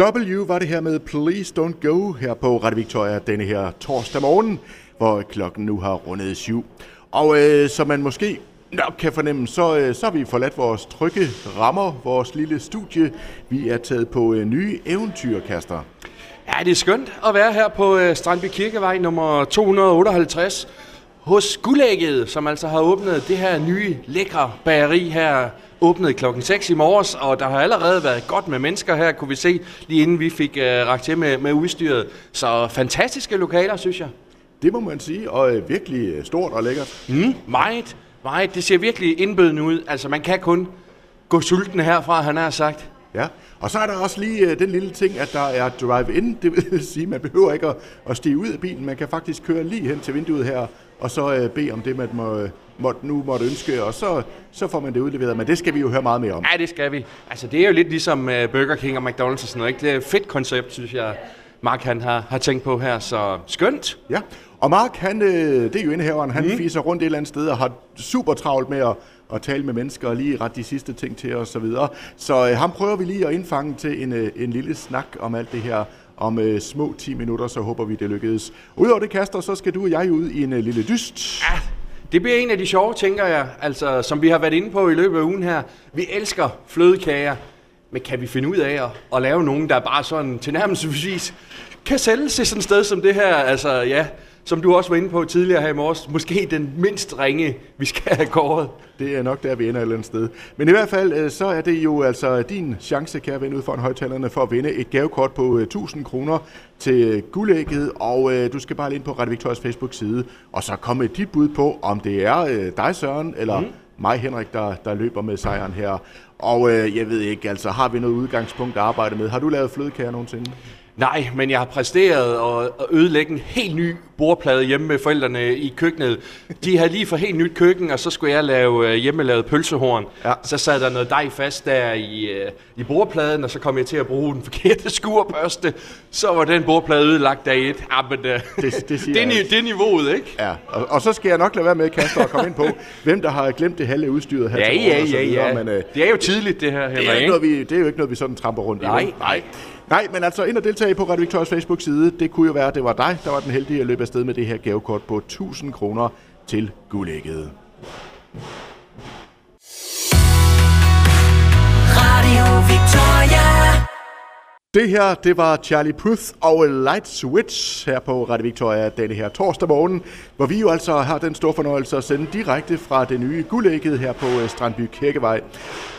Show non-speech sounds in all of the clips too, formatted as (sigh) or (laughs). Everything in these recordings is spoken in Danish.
W var det her med Please Don't Go her på Radio Victoria denne her torsdag morgen, hvor klokken nu har rundet syv. Og øh, som man måske nok kan fornemme, så, øh, så har vi forladt vores trygge rammer, vores lille studie. Vi er taget på øh, nye eventyrkaster. Ja, det er skønt at være her på øh, Strandby Kirkevej nummer 258 hos Gulægget, som altså har åbnet det her nye lækre bageri her åbnet klokken 6 i morges, og der har allerede været godt med mennesker her, kunne vi se, lige inden vi fik øh, ragt til med, med udstyret. Så fantastiske lokaler, synes jeg. Det må man sige, og øh, virkelig øh, stort og lækkert. Mm, meget, meget. Det ser virkelig indbydende ud. Altså, man kan kun gå sulten herfra, han har sagt. Ja, og så er der også lige øh, den lille ting, at der er drive-in. Det vil (laughs) sige, at man behøver ikke at, at stige ud af bilen. Man kan faktisk køre lige hen til vinduet her, og så øh, bede om det, man må, øh, måtte, nu måtte ønske, og så, så får man det udleveret. Men det skal vi jo høre meget mere om. Ja, det skal vi. Altså, det er jo lidt ligesom uh, Burger King og McDonald's og sådan noget. Ikke? Det er et fedt koncept, synes jeg, Mark han har, har tænkt på her. Så skønt. Ja, og Mark, han, øh, det er jo indehaveren, han mm. fiser rundt et eller andet sted og har super travlt med at, at tale med mennesker og lige ret de sidste ting til os og så videre. Så øh, ham prøver vi lige at indfange til en, øh, en lille snak om alt det her om øh, små 10 minutter, så håber vi, det lykkedes. Udover det, Kaster, så skal du og jeg ud i en øh, lille dyst. Ja, det bliver en af de sjove, tænker jeg, altså, som vi har været inde på i løbet af ugen her. Vi elsker flødekager, men kan vi finde ud af at, at lave nogen, der bare sådan tilnærmelsesvis kan sælges til sådan et sted som det her? Altså, ja, som du også var inde på tidligere her i morges, måske den mindst ringe, vi skal have kåret. Det er nok der, vi ender et eller andet sted. Men i hvert fald, øh, så er det jo altså din chance, kære ven, ud foran højtalerne, for at vinde et gavekort på 1000 øh, kroner til guldægget, og øh, du skal bare ind på Radio Victorias Facebook-side, og så komme et dit bud på, om det er øh, dig, Søren, eller mm. mig, Henrik, der, der løber med sejren her. Og øh, jeg ved ikke, altså har vi noget udgangspunkt at arbejde med? Har du lavet flødekager nogensinde? Nej, men jeg har præsteret at ødelægge en helt ny bordplade hjemme med forældrene i køkkenet. De havde lige for helt nyt køkken, og så skulle jeg lave øh, hjemmelavet pølsehorn. Ja. Så sad der noget dej fast der i, øh, i bordpladen, og så kom jeg til at bruge den forkerte (laughs) skurbørste. Så var den bordplade ødelagt dag et. Ja, men, uh, det, det, det, (laughs) det, er, det er niveauet, ikke? Ja, og, og så skal jeg nok lade være med, Kasper, at komme ind på, hvem der har glemt det halve udstyret her ja, ja, ja, ja. Men, uh, det er jo tidligt, det her. Det er, ikke noget, vi, det er jo ikke noget, vi sådan tramper rundt nej, i. Nej, Nej, men altså ind og deltage på Radio Victorias Facebook-side. Det kunne jo være, at det var dig, der var den heldige at løbe afsted med det her gavekort på 1000 kroner til guldægget. Radio Victoria. Det her, det var Charlie Puth og Light Switch her på Radio Victoria denne her torsdag morgen, hvor vi jo altså har den store fornøjelse at sende direkte fra det nye guldægget her på øh, Strandby Kirkevej.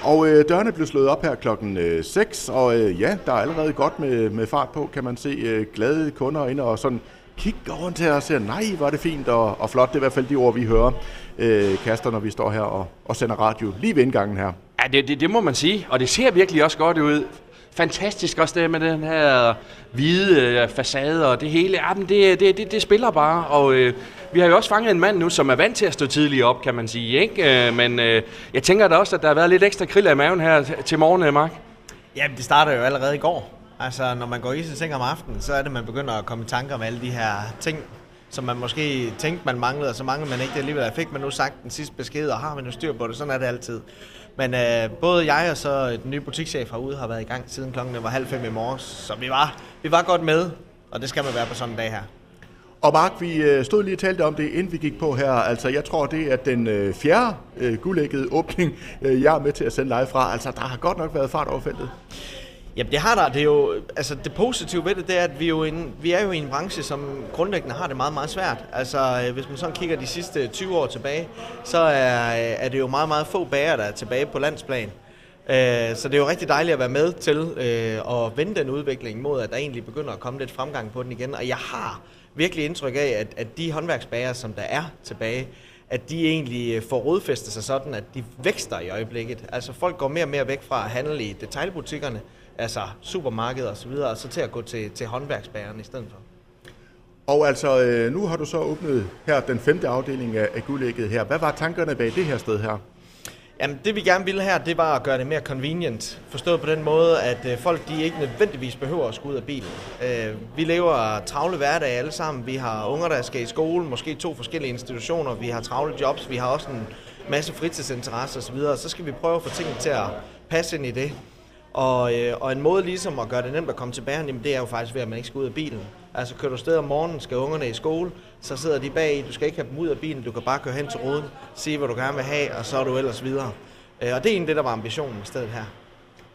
Og øh, dørene blev slået op her klokken øh, 6, og øh, ja, der er allerede godt med, med fart på, kan man se øh, glade kunder ind og sådan kigger rundt her og siger, nej, hvor er det fint og, og flot. Det er i hvert fald de ord, vi hører, øh, kaster, når vi står her og, og sender radio lige ved indgangen her. Ja, det, det, det må man sige, og det ser virkelig også godt ud fantastisk også det med den her hvide øh, facade og det hele. Ja, det, det, det, det spiller bare, og øh, vi har jo også fanget en mand nu, som er vant til at stå tidligt op, kan man sige. Ikke? Øh, men øh, jeg tænker da også, at der har været lidt ekstra kriller i maven her til morgen, øh, Mark. Jamen, det starter jo allerede i går. Altså, når man går i sin seng om aftenen, så er det, man begynder at komme i tanker om alle de her ting, som man måske tænkte, man manglede, og så manglede man ikke det alligevel. Fik man nu sagt den sidste besked, og har man nu styr på det, sådan er det altid. Men øh, både jeg og så øh, den nye butikschef herude har været i gang siden klokken øh, var halv fem i morges, så vi var, vi var godt med, og det skal man være på sådan en dag her. Og Mark, vi øh, stod lige og talte om det, inden vi gik på her. Altså, jeg tror, det er den øh, fjerde øh, guldæggede åbning, øh, jeg er med til at sende live fra. Altså, der har godt nok været fart over feltet. Jamen det har der. Det, er jo, altså, det positive ved det, det er, at vi, jo en, vi er jo i en branche, som grundlæggende har det meget, meget svært. Altså øh, hvis man sådan kigger de sidste 20 år tilbage, så er, øh, er det jo meget, meget få bager, der er tilbage på landsplan. Øh, så det er jo rigtig dejligt at være med til at vende den udvikling mod, at der egentlig begynder at komme lidt fremgang på den igen. Og jeg har virkelig indtryk af, at, at de håndværksbager, som der er tilbage, at de egentlig får rodfæstet sig sådan, at de vækster i øjeblikket. Altså folk går mere og mere væk fra at handle i detaljbutikkerne, altså supermarkeder osv., og, og så til at gå til, til håndværksbageren i stedet for. Og altså, øh, nu har du så åbnet her den femte afdeling af, af guldægget her. Hvad var tankerne bag det her sted her? Jamen, det vi gerne ville her, det var at gøre det mere convenient. Forstået på den måde, at øh, folk de ikke nødvendigvis behøver at skulle ud af bilen. Øh, vi lever travle hverdag alle sammen. Vi har unger, der skal i skole, måske to forskellige institutioner. Vi har travle jobs. Vi har også en masse fritidsinteresser osv. Så skal vi prøve at få tingene til at passe ind i det. Og, øh, og en måde ligesom at gøre det nemt at komme tilbage, jamen, det er jo faktisk ved, at man ikke skal ud af bilen. Altså kører du sted om morgenen, skal ungerne i skole, så sidder de bag Du skal ikke have dem ud af bilen, du kan bare køre hen til ruden, sige hvad du gerne vil have, og så er du ellers videre. Øh, og det er egentlig det, der var ambitionen med stedet her.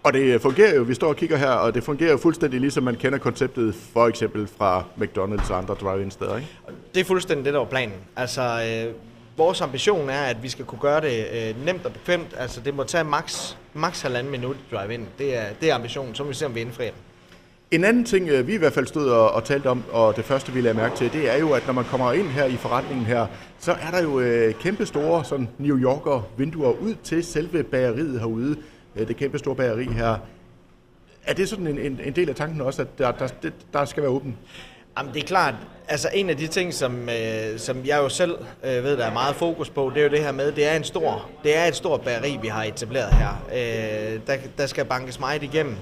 Og det fungerer jo, vi står og kigger her, og det fungerer jo fuldstændig ligesom man kender konceptet for eksempel fra McDonald's og andre drive-in steder, ikke? Det er fuldstændig det, der var planen. Altså, øh, vores ambition er, at vi skal kunne gøre det øh, nemt og bekvemt. Altså, det må tage maks, max halvanden minut drive-in. Det er, det er ambitionen, så må vi se, om vi indfrier den. En anden ting, øh, vi i hvert fald stod og, og talte om, og det første, vi lagde mærke til, det er jo, at når man kommer ind her i forretningen her, så er der jo øh, kæmpe store sådan New Yorker vinduer ud til selve bageriet herude. Øh, det kæmpe store bageri her. Er det sådan en, en, en del af tanken også, at der, der, der skal være åben? Jamen, det er klart. Altså, en af de ting, som, øh, som jeg jo selv øh, ved, der er meget fokus på, det er jo det her med, det er en stor, det er et stort bageri, vi har etableret her. Øh, der, der skal bankes meget igennem.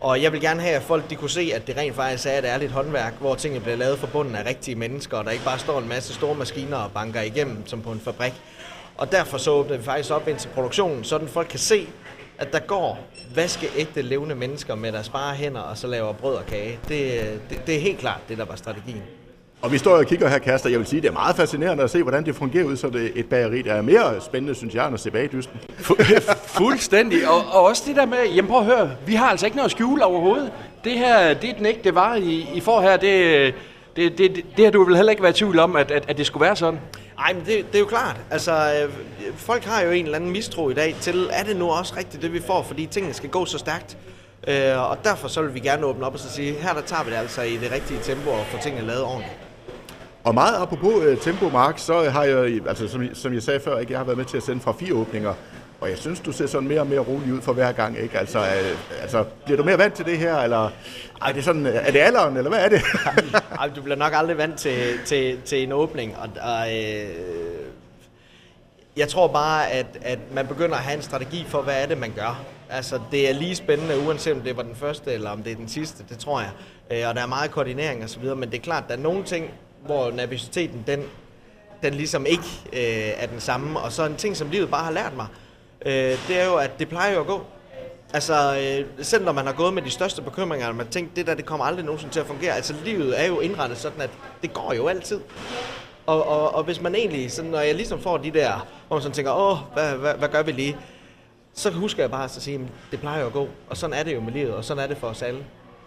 Og jeg vil gerne have, at folk de kunne se, at det rent faktisk er et ærligt håndværk, hvor tingene bliver lavet for bunden af rigtige mennesker, og der ikke bare står en masse store maskiner og banker igennem, som på en fabrik. Og derfor så åbner vi faktisk op ind til produktionen, så folk kan se, at der går vaskeægte levende mennesker med deres bare hænder, og så laver brød og kage. Det, det, det er helt klart det, der var strategien. Og vi står og kigger her, Kaster. Jeg vil sige, det er meget fascinerende at se, hvordan det fungerer ud, så det et bageri, der er mere spændende, synes jeg, end at se bag dysten. (laughs) Fuldstændig. Og, og, også det der med, jamen prøv at høre, vi har altså ikke noget at skjule overhovedet. Det her, det er den ikke, det var i, i for her, det, det, det, det, det har du vel heller ikke været i tvivl om, at, at, at det skulle være sådan? Ej, men det, det er jo klart. Altså, øh, folk har jo en eller anden mistro i dag til, er det nu også rigtigt, det vi får, fordi tingene skal gå så stærkt. Øh, og derfor så vil vi gerne åbne op og så sige, her der tager vi det altså i det rigtige tempo og få tingene lavet ordentligt. Og meget apropos øh, tempo, Mark, så har jeg, altså som, som jeg sagde før, ikke, jeg har været med til at sende fra fire åbninger, og jeg synes, du ser sådan mere og mere rolig ud for hver gang, ikke? Altså, øh, altså bliver du mere vant til det her, eller er det, sådan, øh, er det alderen, eller hvad er det? (laughs) Ej, du bliver nok aldrig vant til, til, til en åbning, og, og øh, jeg tror bare, at, at man begynder at have en strategi for, hvad er det, man gør. Altså, det er lige spændende, uanset om det var den første, eller om det er den sidste, det tror jeg. Øh, og der er meget koordinering og så videre, men det er klart, der er nogle ting, hvor nervøsiteten, den, den ligesom ikke øh, er den samme. Og så en ting, som livet bare har lært mig, øh, det er jo, at det plejer jo at gå. Altså, øh, selv når man har gået med de største bekymringer, og man tænker, det der, det kommer aldrig nogensinde til at fungere. Altså, livet er jo indrettet sådan, at det går jo altid. Og, og, og hvis man egentlig, sådan, når jeg ligesom får de der, hvor man sådan tænker, åh, hvad, hvad, hvad gør vi lige? Så husker jeg bare at sige, at det plejer jo at gå. Og sådan er det jo med livet, og sådan er det for os alle.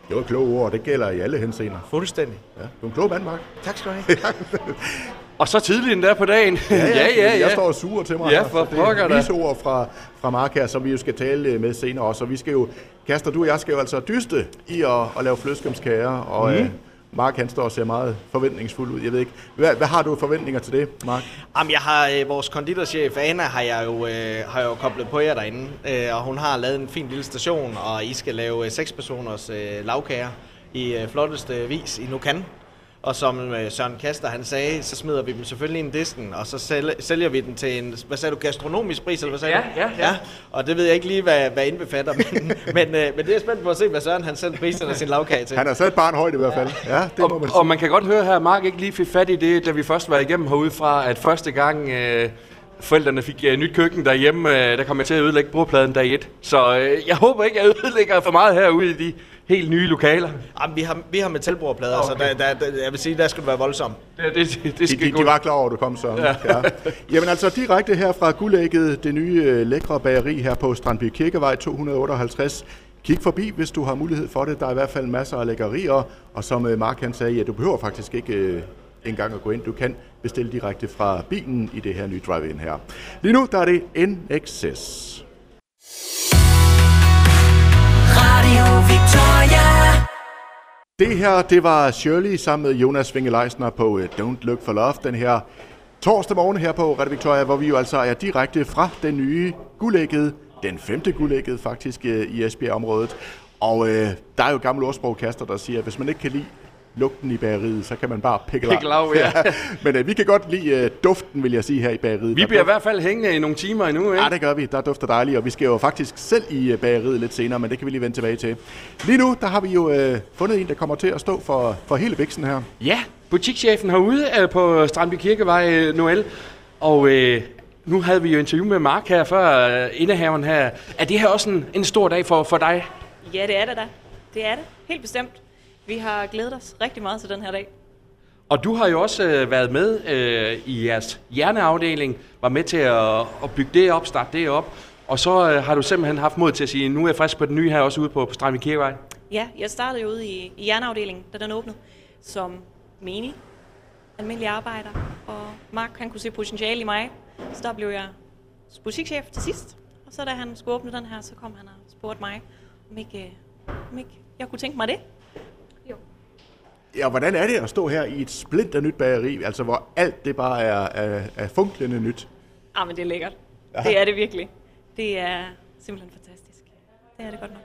Det var kloge ord, det gælder i alle henseender. Fuldstændig. Ja, du er en klog mand, Mark. Tak skal du have. (laughs) Og så tidligt endda på dagen. Ja, ja, (laughs) ja, ja. Jeg står og suger til mig. Ja, for pokker Det er ord fra, fra Mark her, som vi jo skal tale med senere også. Og vi skal jo, Kaster, du og jeg skal jo altså dyste i at, at lave flødeskumskager. Og, mm. øh, Mark han står og ser meget forventningsfuld ud. Jeg ved ikke, hvad, hvad har du forventninger til det, Mark? Jamen, jeg har øh, vores konditorchef Anna har jeg jo øh, har jeg jo koblet på jer derinde, øh, og hun har lavet en fin lille station, og I skal lave øh, seks personers øh, lavkager i øh, flotteste vis, I nu kan. Og som øh, Søren Kaster han sagde, så smider vi dem selvfølgelig ind i disken, og så sælger, vi den til en, hvad sagde du, gastronomisk pris, eller hvad sagde ja, du? Ja, ja, ja. Og det ved jeg ikke lige, hvad, hvad indbefatter, (laughs) men, men, øh, men det er spændt på at se, hvad Søren han selv priserne sin lavkage til. Han har sat bare en højde i hvert fald. Ja, det og, må man sige. og man kan godt høre her, at Mark ikke lige fik fat i det, da vi først var igennem herude fra, at første gang... Øh, forældrene fik uh, nyt køkken derhjemme, uh, der kom jeg til at ødelægge bordpladen dag et. Så uh, jeg håber ikke, at jeg ødelægger for meget herude i de helt nye lokaler? Jamen, vi har, vi har metalbordplader, okay. så der, der, der, jeg vil sige, der skal du være voldsom. Det, det, det skal de, de, de var klar over, at du kom så. Ja. ja. Jamen altså direkte her fra Guldægget, det nye øh, lækre bageri her på Strandby Kirkevej 258. Kig forbi, hvis du har mulighed for det. Der er i hvert fald masser af lækkerier, og som øh, Mark han sagde, ja, du behøver faktisk ikke øh, engang at gå ind. Du kan bestille direkte fra bilen i det her nye drive-in her. Lige nu der er det NXS. Radio Victoria. Det her, det var Shirley sammen med Jonas Vinge Leisner på øh, Don't Look for Love, den her torsdag morgen her på Radio Victoria, hvor vi jo altså er direkte fra den nye guldægget, den femte guldægget faktisk øh, i Esbjerg-området. Og øh, der er jo gammel ordsprogkaster, der siger, at hvis man ikke kan lide lugten i bageriet, så kan man bare pikke Pickle af, ja. (laughs) Men uh, vi kan godt lide uh, duften, vil jeg sige, her i bageriet. Vi bliver i hvert fald hængende i nogle timer endnu, ikke? Ja, det gør vi. Der dufter dejligt, og vi skal jo faktisk selv i uh, bageriet lidt senere, men det kan vi lige vende tilbage til. Lige nu, der har vi jo uh, fundet en, der kommer til at stå for, for hele viksen her. Ja, butikschefen herude uh, på Strandby Kirkevej, uh, Noel. Og uh, nu havde vi jo interview med Mark her før, uh, indehaveren her. Er det her også en, en stor dag for, for dig? Ja, det er det da. Det er det. Helt bestemt. Vi har glædet os rigtig meget til den her dag. Og du har jo også øh, været med øh, i jeres hjerneafdeling, var med til at, at bygge det op, starte det op, og så øh, har du simpelthen haft mod til at sige, nu er jeg frisk på den nye her, også ude på, på Strandvig Kirkevej. Ja, jeg startede jo ude i, i hjerneafdelingen, da den åbnede, som menig, almindelig arbejder, og Mark han kunne se potentiale i mig, så der blev jeg butikschef til sidst. Og så da han skulle åbne den her, så kom han og spurgte mig, om ikke, om ikke jeg kunne tænke mig det. Ja, hvordan er det at stå her i et splinter nyt bageri, altså hvor alt det bare er, er, er funklende nyt? Ah, men det er lækkert. Ja. Det er det virkelig. Det er simpelthen fantastisk. Det er det godt nok.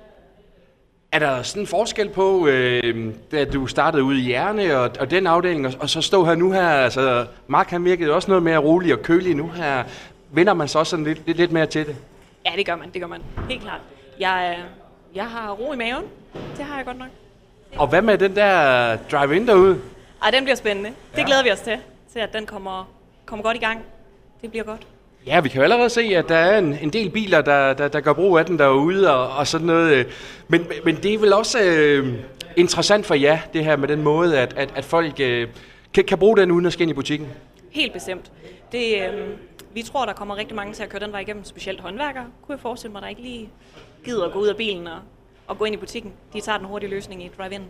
Er der sådan en forskel på, øh, da du startede ude i Hjerne og, og den afdeling, og, og så stå her nu her, altså Mark han virkede også noget mere rolig og kølig nu her. Vender man så også sådan lidt, lidt, lidt mere til det? Ja, det gør man, det gør man. Helt klart. Jeg, jeg har ro i maven. Det har jeg godt nok. Og hvad med den der drive-in derude? Ej, den bliver spændende. Det ja. glæder vi os til, til at den kommer, kommer godt i gang. Det bliver godt. Ja, vi kan jo allerede se, at der er en, en del biler, der, der, der gør brug af den derude og, og sådan noget. Men, men det er vel også øh, interessant for jer, det her med den måde, at, at, at folk øh, kan, kan bruge den uden at ind i butikken? Helt bestemt. Det, øh, vi tror, der kommer rigtig mange til at køre den vej igennem, specielt håndværkere. Kunne jeg forestille mig, der ikke lige gider at gå ud af bilen og, og gå ind i butikken. De tager den hurtige løsning i drive-in.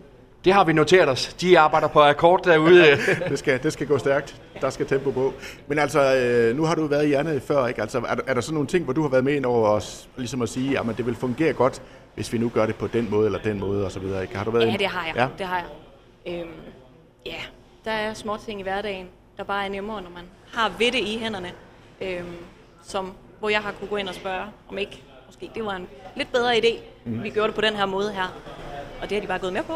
Det har vi noteret os. De arbejder på akkord derude. det, skal, det skal gå stærkt. Der skal tempo på. Men altså, øh, nu har du været i hjernet før, ikke? Altså, er, er der sådan nogle ting, hvor du har været med ind over os, ligesom at sige, at det vil fungere godt, hvis vi nu gør det på den måde eller den måde, og så videre, ikke? Har du været Ja, det har jeg. Ja? Det har jeg. Øhm, ja, der er små ting i hverdagen, der bare er nemmere, når man har ved det i hænderne, øhm, som, hvor jeg har kunne gå ind og spørge, om ikke måske det var en lidt bedre idé, mm. vi gjorde det på den her måde her. Og det har de bare gået med på.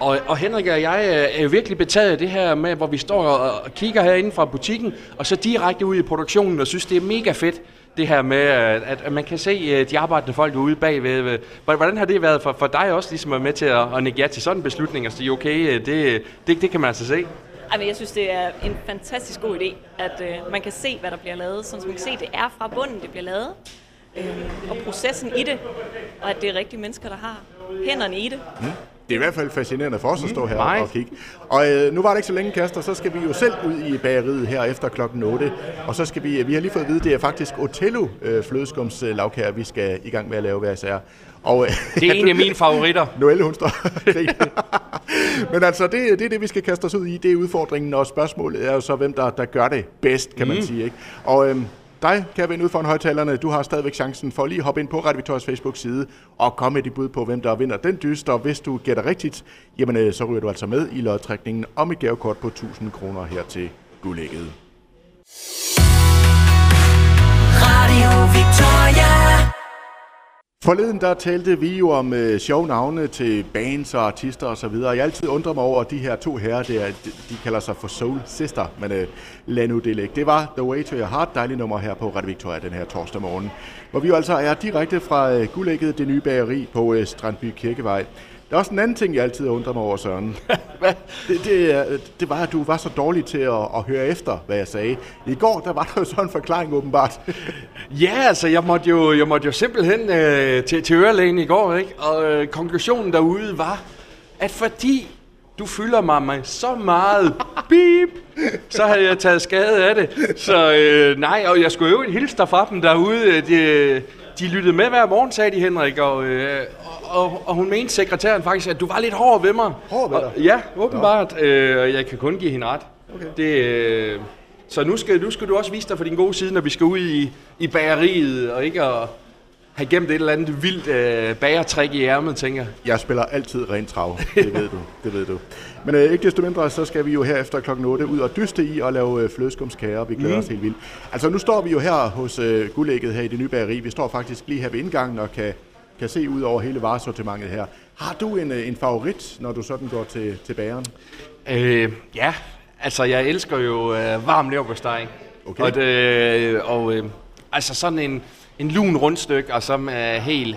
Og, og Henrik og jeg er jo virkelig betaget af det her med, hvor vi står og kigger herinde fra butikken, og så direkte ud i produktionen, og synes, det er mega fedt, det her med, at, at man kan se øh, de arbejdende folk ude bagved. Hvordan har det været for, for dig også, ligesom at være med til at, at nikke ja til sådan en beslutning, og sige, okay, øh, det, det, det kan man altså se? Jeg synes, det er en fantastisk god idé, at øh, man kan se, hvad der bliver lavet. Så man kan se, at det er fra bunden, det bliver lavet. Øh, og processen i det, og at det er rigtige mennesker, der har hænderne i det. Mm det er i hvert fald fascinerende for os at stå her mm, og kigge. Og øh, nu var det ikke så længe, Kaster, så skal vi jo selv ud i bageriet her efter klokken 8. Og så skal vi, vi har lige fået at vide, det er faktisk Otello øh, flødeskumslavkager, vi skal i gang med at lave hver især. Og, øh, det er (laughs) en af mine favoritter. (laughs) Noelle, hun står (laughs) Men altså, det, det er det, vi skal kaste os ud i. Det er udfordringen, og spørgsmålet er jo så, hvem der, der gør det bedst, kan mm. man sige. Ikke? Og øh, dig, Kevin, ud foran højtalerne, du har stadigvæk chancen for at lige hoppe ind på Radio Victorias Facebook-side og komme med dit bud på, hvem der vinder den dyst. Og hvis du gætter rigtigt, jamen, øh, så ryger du altså med i lodtrækningen om et gavekort på 1000 kroner her til guldægget. Radio Victoria. Forleden der talte vi jo om øh, sjove navne til bands og artister og så videre. Jeg altid undrer mig over, at de her to herrer, der, de, de kalder sig for Soul Sister, men øh, lad nu det ligge. Det var The Way to Your Heart, dejligt nummer her på Radio Victoria den her torsdag morgen. Hvor vi jo altså er direkte fra øh, guldægget, det nye bageri på øh, Strandby Kirkevej. Der er også en anden ting, jeg altid undrer mig over, Søren. (laughs) Det, det, det var, at du var så dårlig til at, at høre efter, hvad jeg sagde. I går, der var der jo sådan en forklaring åbenbart. (laughs) ja, altså, jeg måtte jo, jeg måtte jo simpelthen øh, til, til ørelægen i går, ikke? Og øh, konklusionen derude var, at fordi du fylder mig med så meget bip, så havde jeg taget skade af det. Så øh, nej, og jeg skulle jo hilse dig fra dem derude. De, de lyttede med hver morgen, sagde de Henrik, og, øh, og, og hun mente sekretæren faktisk, at du var lidt hård ved mig. Hård ved dig? Og, ja, åbenbart. Øh, jeg kan kun give hende ret. Okay. Det, øh, så nu skal, nu skal du også vise dig for din gode side, når vi skal ud i, i bageriet, og ikke at have gemt et eller andet vildt øh, bagertræk i ærmet, tænker jeg. Spiller altid rent trav, det ved du. Det ved du. Men øh, ikke desto mindre, så skal vi jo her efter klokken 8 ud og dyste i og lave øh, flødeskumskager. Vi glæder mm. os helt vildt. Altså nu står vi jo her hos øh, guldægget her i det nye bageri. Vi står faktisk lige her ved indgangen og kan, kan se ud over hele varesortimentet her. Har du en, øh, en favorit, når du sådan går til, til bageren? Øh, ja, altså jeg elsker jo øh, varm leverpostej. Okay. Og, øh, og øh, altså sådan en en lun rundstykke, og så med helt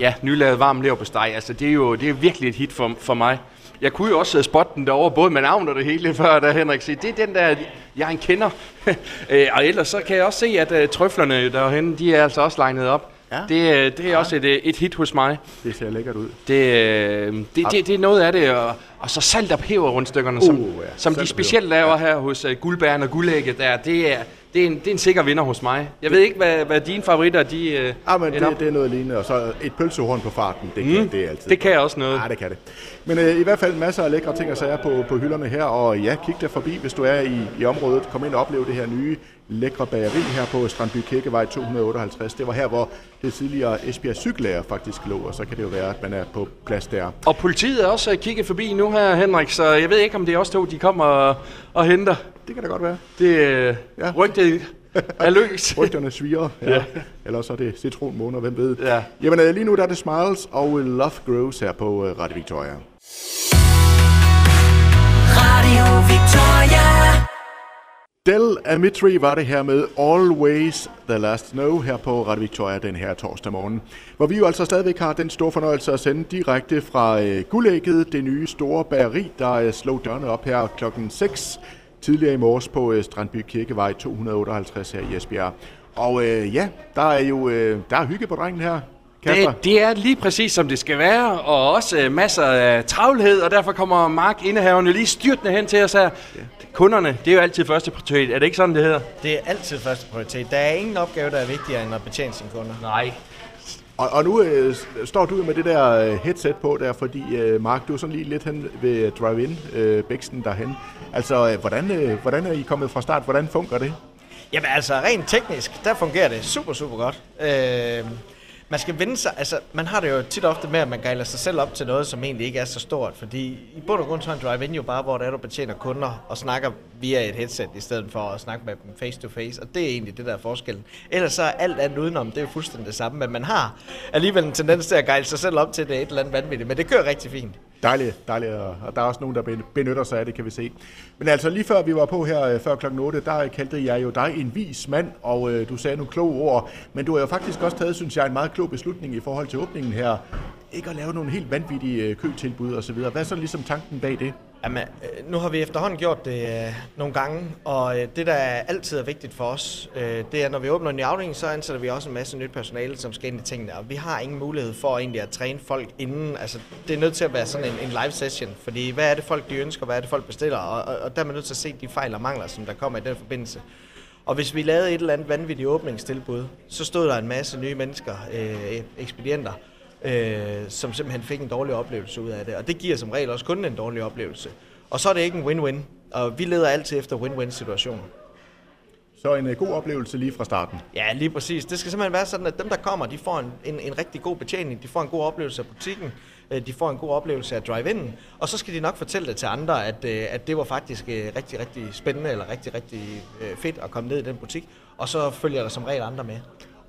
ja, nylavet varm leverpostej. Altså, det er jo det er virkelig et hit for, for mig. Jeg kunne jo også spotte den derovre, både med navn og det hele (laughs) før, da Henrik siger, det er den der, jeg en kender. (laughs) Øh, og ellers så kan jeg også se, at uh, trøflerne derhen, de er altså også legnet op. Ja. Det, det er ja. også et, et hit hos mig. Det ser lækkert ud. Det, det, det, det er noget af det, og, og så salt og peber rundstykkerne, uh, som, ja. som de specielt laver ja. her hos uh, guldbæren og guldægget der. Det er, det er, en, det er en sikker vinder hos mig. Jeg ved ikke, hvad, hvad dine favoritter de uh, ja, men det, det er noget lignende. Og så et pølsehorn på farten, det kan mm, det altid. Det kan også noget. Ja, det kan det. Men uh, i hvert fald masser af lækre ting at sige på, på hylderne her. Og ja, kig der forbi, hvis du er i, i området. Kom ind og opleve det her nye lækre bageri her på Strandby Kirkevej 258. Det var her, hvor det tidligere Esbjerg Cyklærer faktisk lå, og så kan det jo være, at man er på plads der. Og politiet er også kigget forbi nu her, Henrik, så jeg ved ikke, om det er også to, de kommer og, og henter. Det kan da godt være. Det øh, ja. rygtet er løs. (laughs) Rygterne sviger. Ja. ja. Eller så er det citronmåner, hvem ved. Ja. Jamen øh, lige nu der er det Smiles og Love Grows her på øh, Radio Victoria. Radio Victoria. Del Amitri var det her med Always The Last Snow her på Radio Victoria den her torsdag morgen. Hvor vi jo altså stadigvæk har den store fornøjelse at sende direkte fra Gulægget, Guldægget, det nye store bageri, der øh, slog dørene op her klokken 6 tidligere i morges på uh, Strandby Kirkevej 258 her i Esbjerg. Og øh, ja, der er jo øh, der er hygge på drengen her. Det, det er lige præcis som det skal være, og også uh, masser af travlhed, og derfor kommer Mark indehaveren jo lige styrtende hen til os her. Ja. Kunderne, det er jo altid første prioritet. Er det ikke sådan, det hedder? Det er altid første prioritet. Der er ingen opgave, der er vigtigere end at betjene sine kunder. Nej. Og, og nu øh, står du med det der øh, headset på der, fordi øh, Mark, du er sådan lige lidt hen ved drive-in, øh, Bæksten derhen. Altså, øh, hvordan, øh, hvordan er I kommet fra start? Hvordan fungerer det? Jamen altså, rent teknisk, der fungerer det super, super godt. Øh, man skal vende sig, altså man har det jo tit ofte med, at man gejler sig selv op til noget, som egentlig ikke er så stort, fordi i bund og grund så er en drive-in jo bare, hvor der er, du betjener kunder og snakker via et headset, i stedet for at snakke med dem face to face, og det er egentlig det der er forskellen. Ellers så er alt andet udenom, det er jo fuldstændig det samme, men man har alligevel en tendens til at gejle sig selv op til det et eller andet vanvittigt, men det kører rigtig fint. Dejligt, dejligt, og der er også nogen, der benytter sig af det, kan vi se. Men altså lige før vi var på her øh, før klokken 8, der kaldte jeg jo dig en vis mand, og øh, du sagde nogle kloge ord, men du har jo faktisk også taget, synes jeg, en meget klog beslutning i forhold til åbningen her. Ikke at lave nogle helt vanvittige øh, køtilbud osv. Hvad er så ligesom tanken bag det? Jamen, øh, nu har vi efterhånden gjort det øh, nogle gange, og øh, det, der altid er vigtigt for os, øh, det er, når vi åbner en ny afdeling, så ansætter vi også en masse nyt personale, som skal ind i tingene, og vi har ingen mulighed for egentlig at træne folk inden. Altså, det er nødt til at være sådan en, en live session, fordi hvad er det folk, de ønsker, hvad er det folk bestiller, og, og, og der er man nødt til at se de fejl og mangler, som der kommer i den forbindelse. Og hvis vi lavede et eller andet vanvittigt åbningstilbud, så stod der en masse nye mennesker, øh, ekspedienter, øh, som simpelthen fik en dårlig oplevelse ud af det. Og det giver som regel også kun en dårlig oplevelse. Og så er det ikke en win-win, og vi leder altid efter win-win situationer. Så en uh, god oplevelse lige fra starten. Ja, lige præcis. Det skal simpelthen være sådan, at dem, der kommer, de får en, en, en rigtig god betjening, de får en god oplevelse af butikken, øh, de får en god oplevelse af drive-in, og så skal de nok fortælle det til andre, at, øh, at det var faktisk rigtig, rigtig spændende, eller rigtig, rigtig fedt at komme ned i den butik, og så følger der som regel andre med.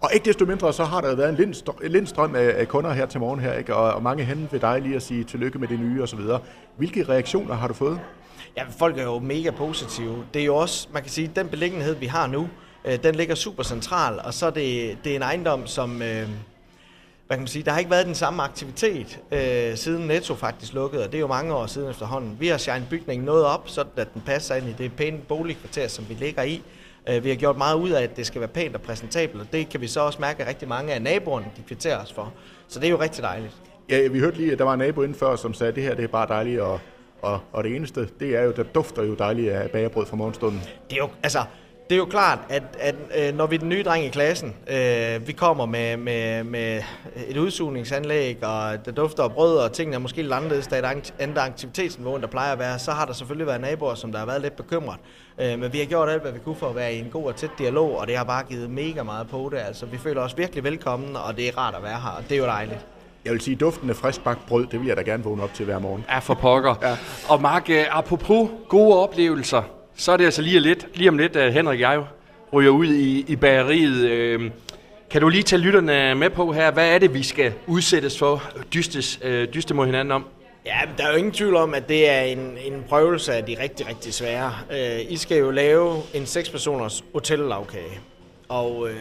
Og ikke desto mindre, så har der været en lindstrøm af kunder her til morgen her, ikke? Og, og mange hen ved dig lige at sige tillykke med det nye og så videre. Hvilke reaktioner har du fået? Ja, folk er jo mega positive. Det er jo også, man kan sige, den beliggenhed, vi har nu, øh, den ligger super central, og så er det, det er en ejendom, som... Øh, hvad kan man sige, der har ikke været den samme aktivitet øh, siden Netto faktisk lukkede, og det er jo mange år siden efterhånden. Vi har shined bygningen noget op, så at den passer ind i det pæne boligkvarter, som vi ligger i. Øh, vi har gjort meget ud af, at det skal være pænt og præsentabelt, og det kan vi så også mærke, at rigtig mange af naboerne de kvitterer os for. Så det er jo rigtig dejligt. Ja, vi hørte lige, at der var en nabo inden før, som sagde, at det her det er bare dejligt, og, og, og det eneste, det er jo, der dufter jo dejligt af bagerbrød fra morgenstunden. Det er jo, altså, det er jo klart, at, at, øh, når vi er den nye dreng i klassen, øh, vi kommer med, med, med et udsugningsanlæg, og der dufter af brød, og tingene er måske lidt anderledes, der er et andet aktivitetsniveau, end der plejer at være, så har der selvfølgelig været naboer, som der har været lidt bekymret. Øh, men vi har gjort alt, hvad vi kunne for at være i en god og tæt dialog, og det har bare givet mega meget på det. Altså, vi føler os virkelig velkommen, og det er rart at være her, og det er jo dejligt. Jeg vil sige, duften af friskbagt brød, det vil jeg da gerne vågne op til hver morgen. Ja, for pokker. Ja. Og Mark, øh, apropos gode oplevelser, så er det altså lige, lidt, lige om lidt, at Henrik og jeg ryger ud i, i bageriet. Øh, kan du lige tage lytterne med på her? Hvad er det, vi skal udsættes for, dystes, øh, dyste mod hinanden om? Ja, der er jo ingen tvivl om, at det er en, en prøvelse af de rigtig, rigtig svære. Øh, I skal jo lave en 6-personers hotellavkage. Og øh,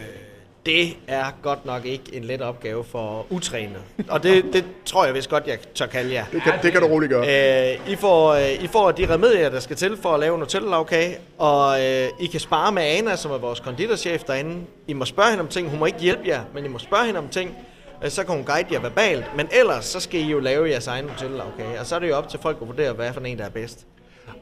det er godt nok ikke en let opgave for utrænet. Og det, det tror jeg vist godt, jeg tør kalde jer. Det kan, det kan du roligt gøre. Øh, I, får, øh, I får de remedier, der skal til for at lave en Nutella-lavkage, og øh, I kan spare med Ana, som er vores konditorchef derinde. I må spørge hende om ting. Hun må ikke hjælpe jer, men I må spørge hende om ting. Øh, så kan hun guide jer verbalt. Men ellers, så skal I jo lave jeres egen Nutella-lavkage. Og så er det jo op til folk at vurdere, hvad for en, der er bedst.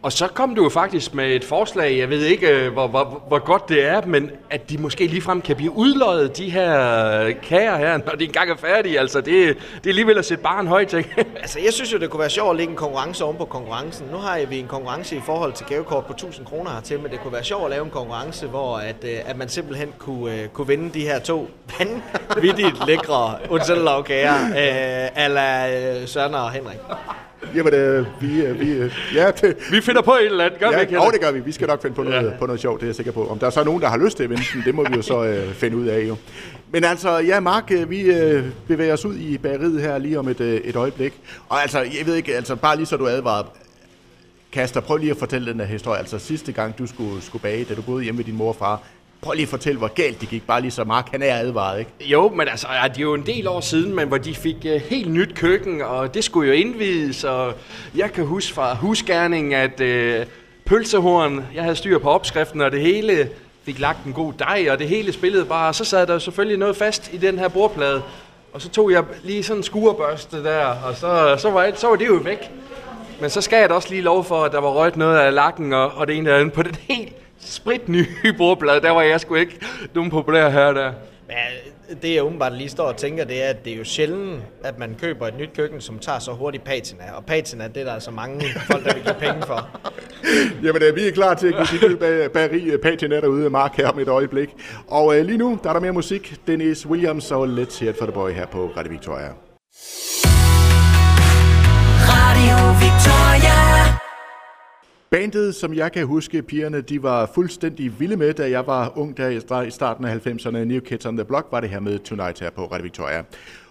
Og så kom du jo faktisk med et forslag, jeg ved ikke, øh, hvor, hvor, hvor godt det er, men at de måske ligefrem kan blive udløjet, de her kager her, (laughs) når de engang er færdige. Altså, det, det er alligevel at sætte barn højt, ikke? (laughs) altså, jeg synes jo, det kunne være sjovt at lægge en konkurrence oven på konkurrencen. Nu har vi en konkurrence i forhold til gavekort på 1000 kroner hertil, men det kunne være sjovt at lave en konkurrence, hvor at, øh, at man simpelthen kunne, kunne vinde de her to vanvittigt lækre (laughs) Nutella-kager, uh, ala Søren og Henrik. Jamen, øh, vi, øh, vi, øh, ja, det, vi finder på et eller andet, gør ja, vi ikke? Ja, det gør vi. Vi skal nok finde på noget, ja. på noget sjovt, det er jeg sikker på. Om der er så nogen, der har lyst til den, det må vi jo så øh, finde ud af jo. Men altså, ja, Mark, øh, vi øh, bevæger os ud i bageriet her lige om et, øh, et øjeblik. Og altså, jeg ved ikke, altså bare lige så du advarer, Kaster, prøv lige at fortælle den her historie. Altså sidste gang, du skulle, skulle bage, da du boede hjemme med din mor og far, Prøv lige at fortælle, hvor galt det gik, bare lige så Mark, han er advaret, ikke? Jo, men altså, ja, det er jo en del år siden, men hvor de fik uh, helt nyt køkken, og det skulle jo indvides, og jeg kan huske fra husgærning, at uh, pølsehorn, jeg havde styr på opskriften, og det hele fik lagt en god dej, og det hele spillede bare, og så sad der selvfølgelig noget fast i den her bordplade, og så tog jeg lige sådan en skurebørste der, og så, så, var, så var det jo væk. Men så skal jeg da også lige lov for, at der var røget noget af lakken og, og det ene andet på den (laughs) helt sprit nye (laughs) bordplade. Der var jeg sgu ikke nogen populær her der. Ja, det jeg umiddelbart lige står og tænker, det er, at det er jo sjældent, at man køber et nyt køkken, som tager så hurtigt patina. Og patina, det er der altså mange folk, der vil give penge for. (laughs) Jamen, øh, vi er klar til at give dit bag, bageri øh, patina derude, Mark, her om et øjeblik. Og øh, lige nu, der er der mere musik. Dennis Williams og Let's Hear It For The Boy her på Radio Victoria. Radio Victoria. Bandet, som jeg kan huske, pigerne, de var fuldstændig vilde med, da jeg var ung der i starten af 90'erne. New Kids on the Block var det her med Tonight her på Radio Victoria.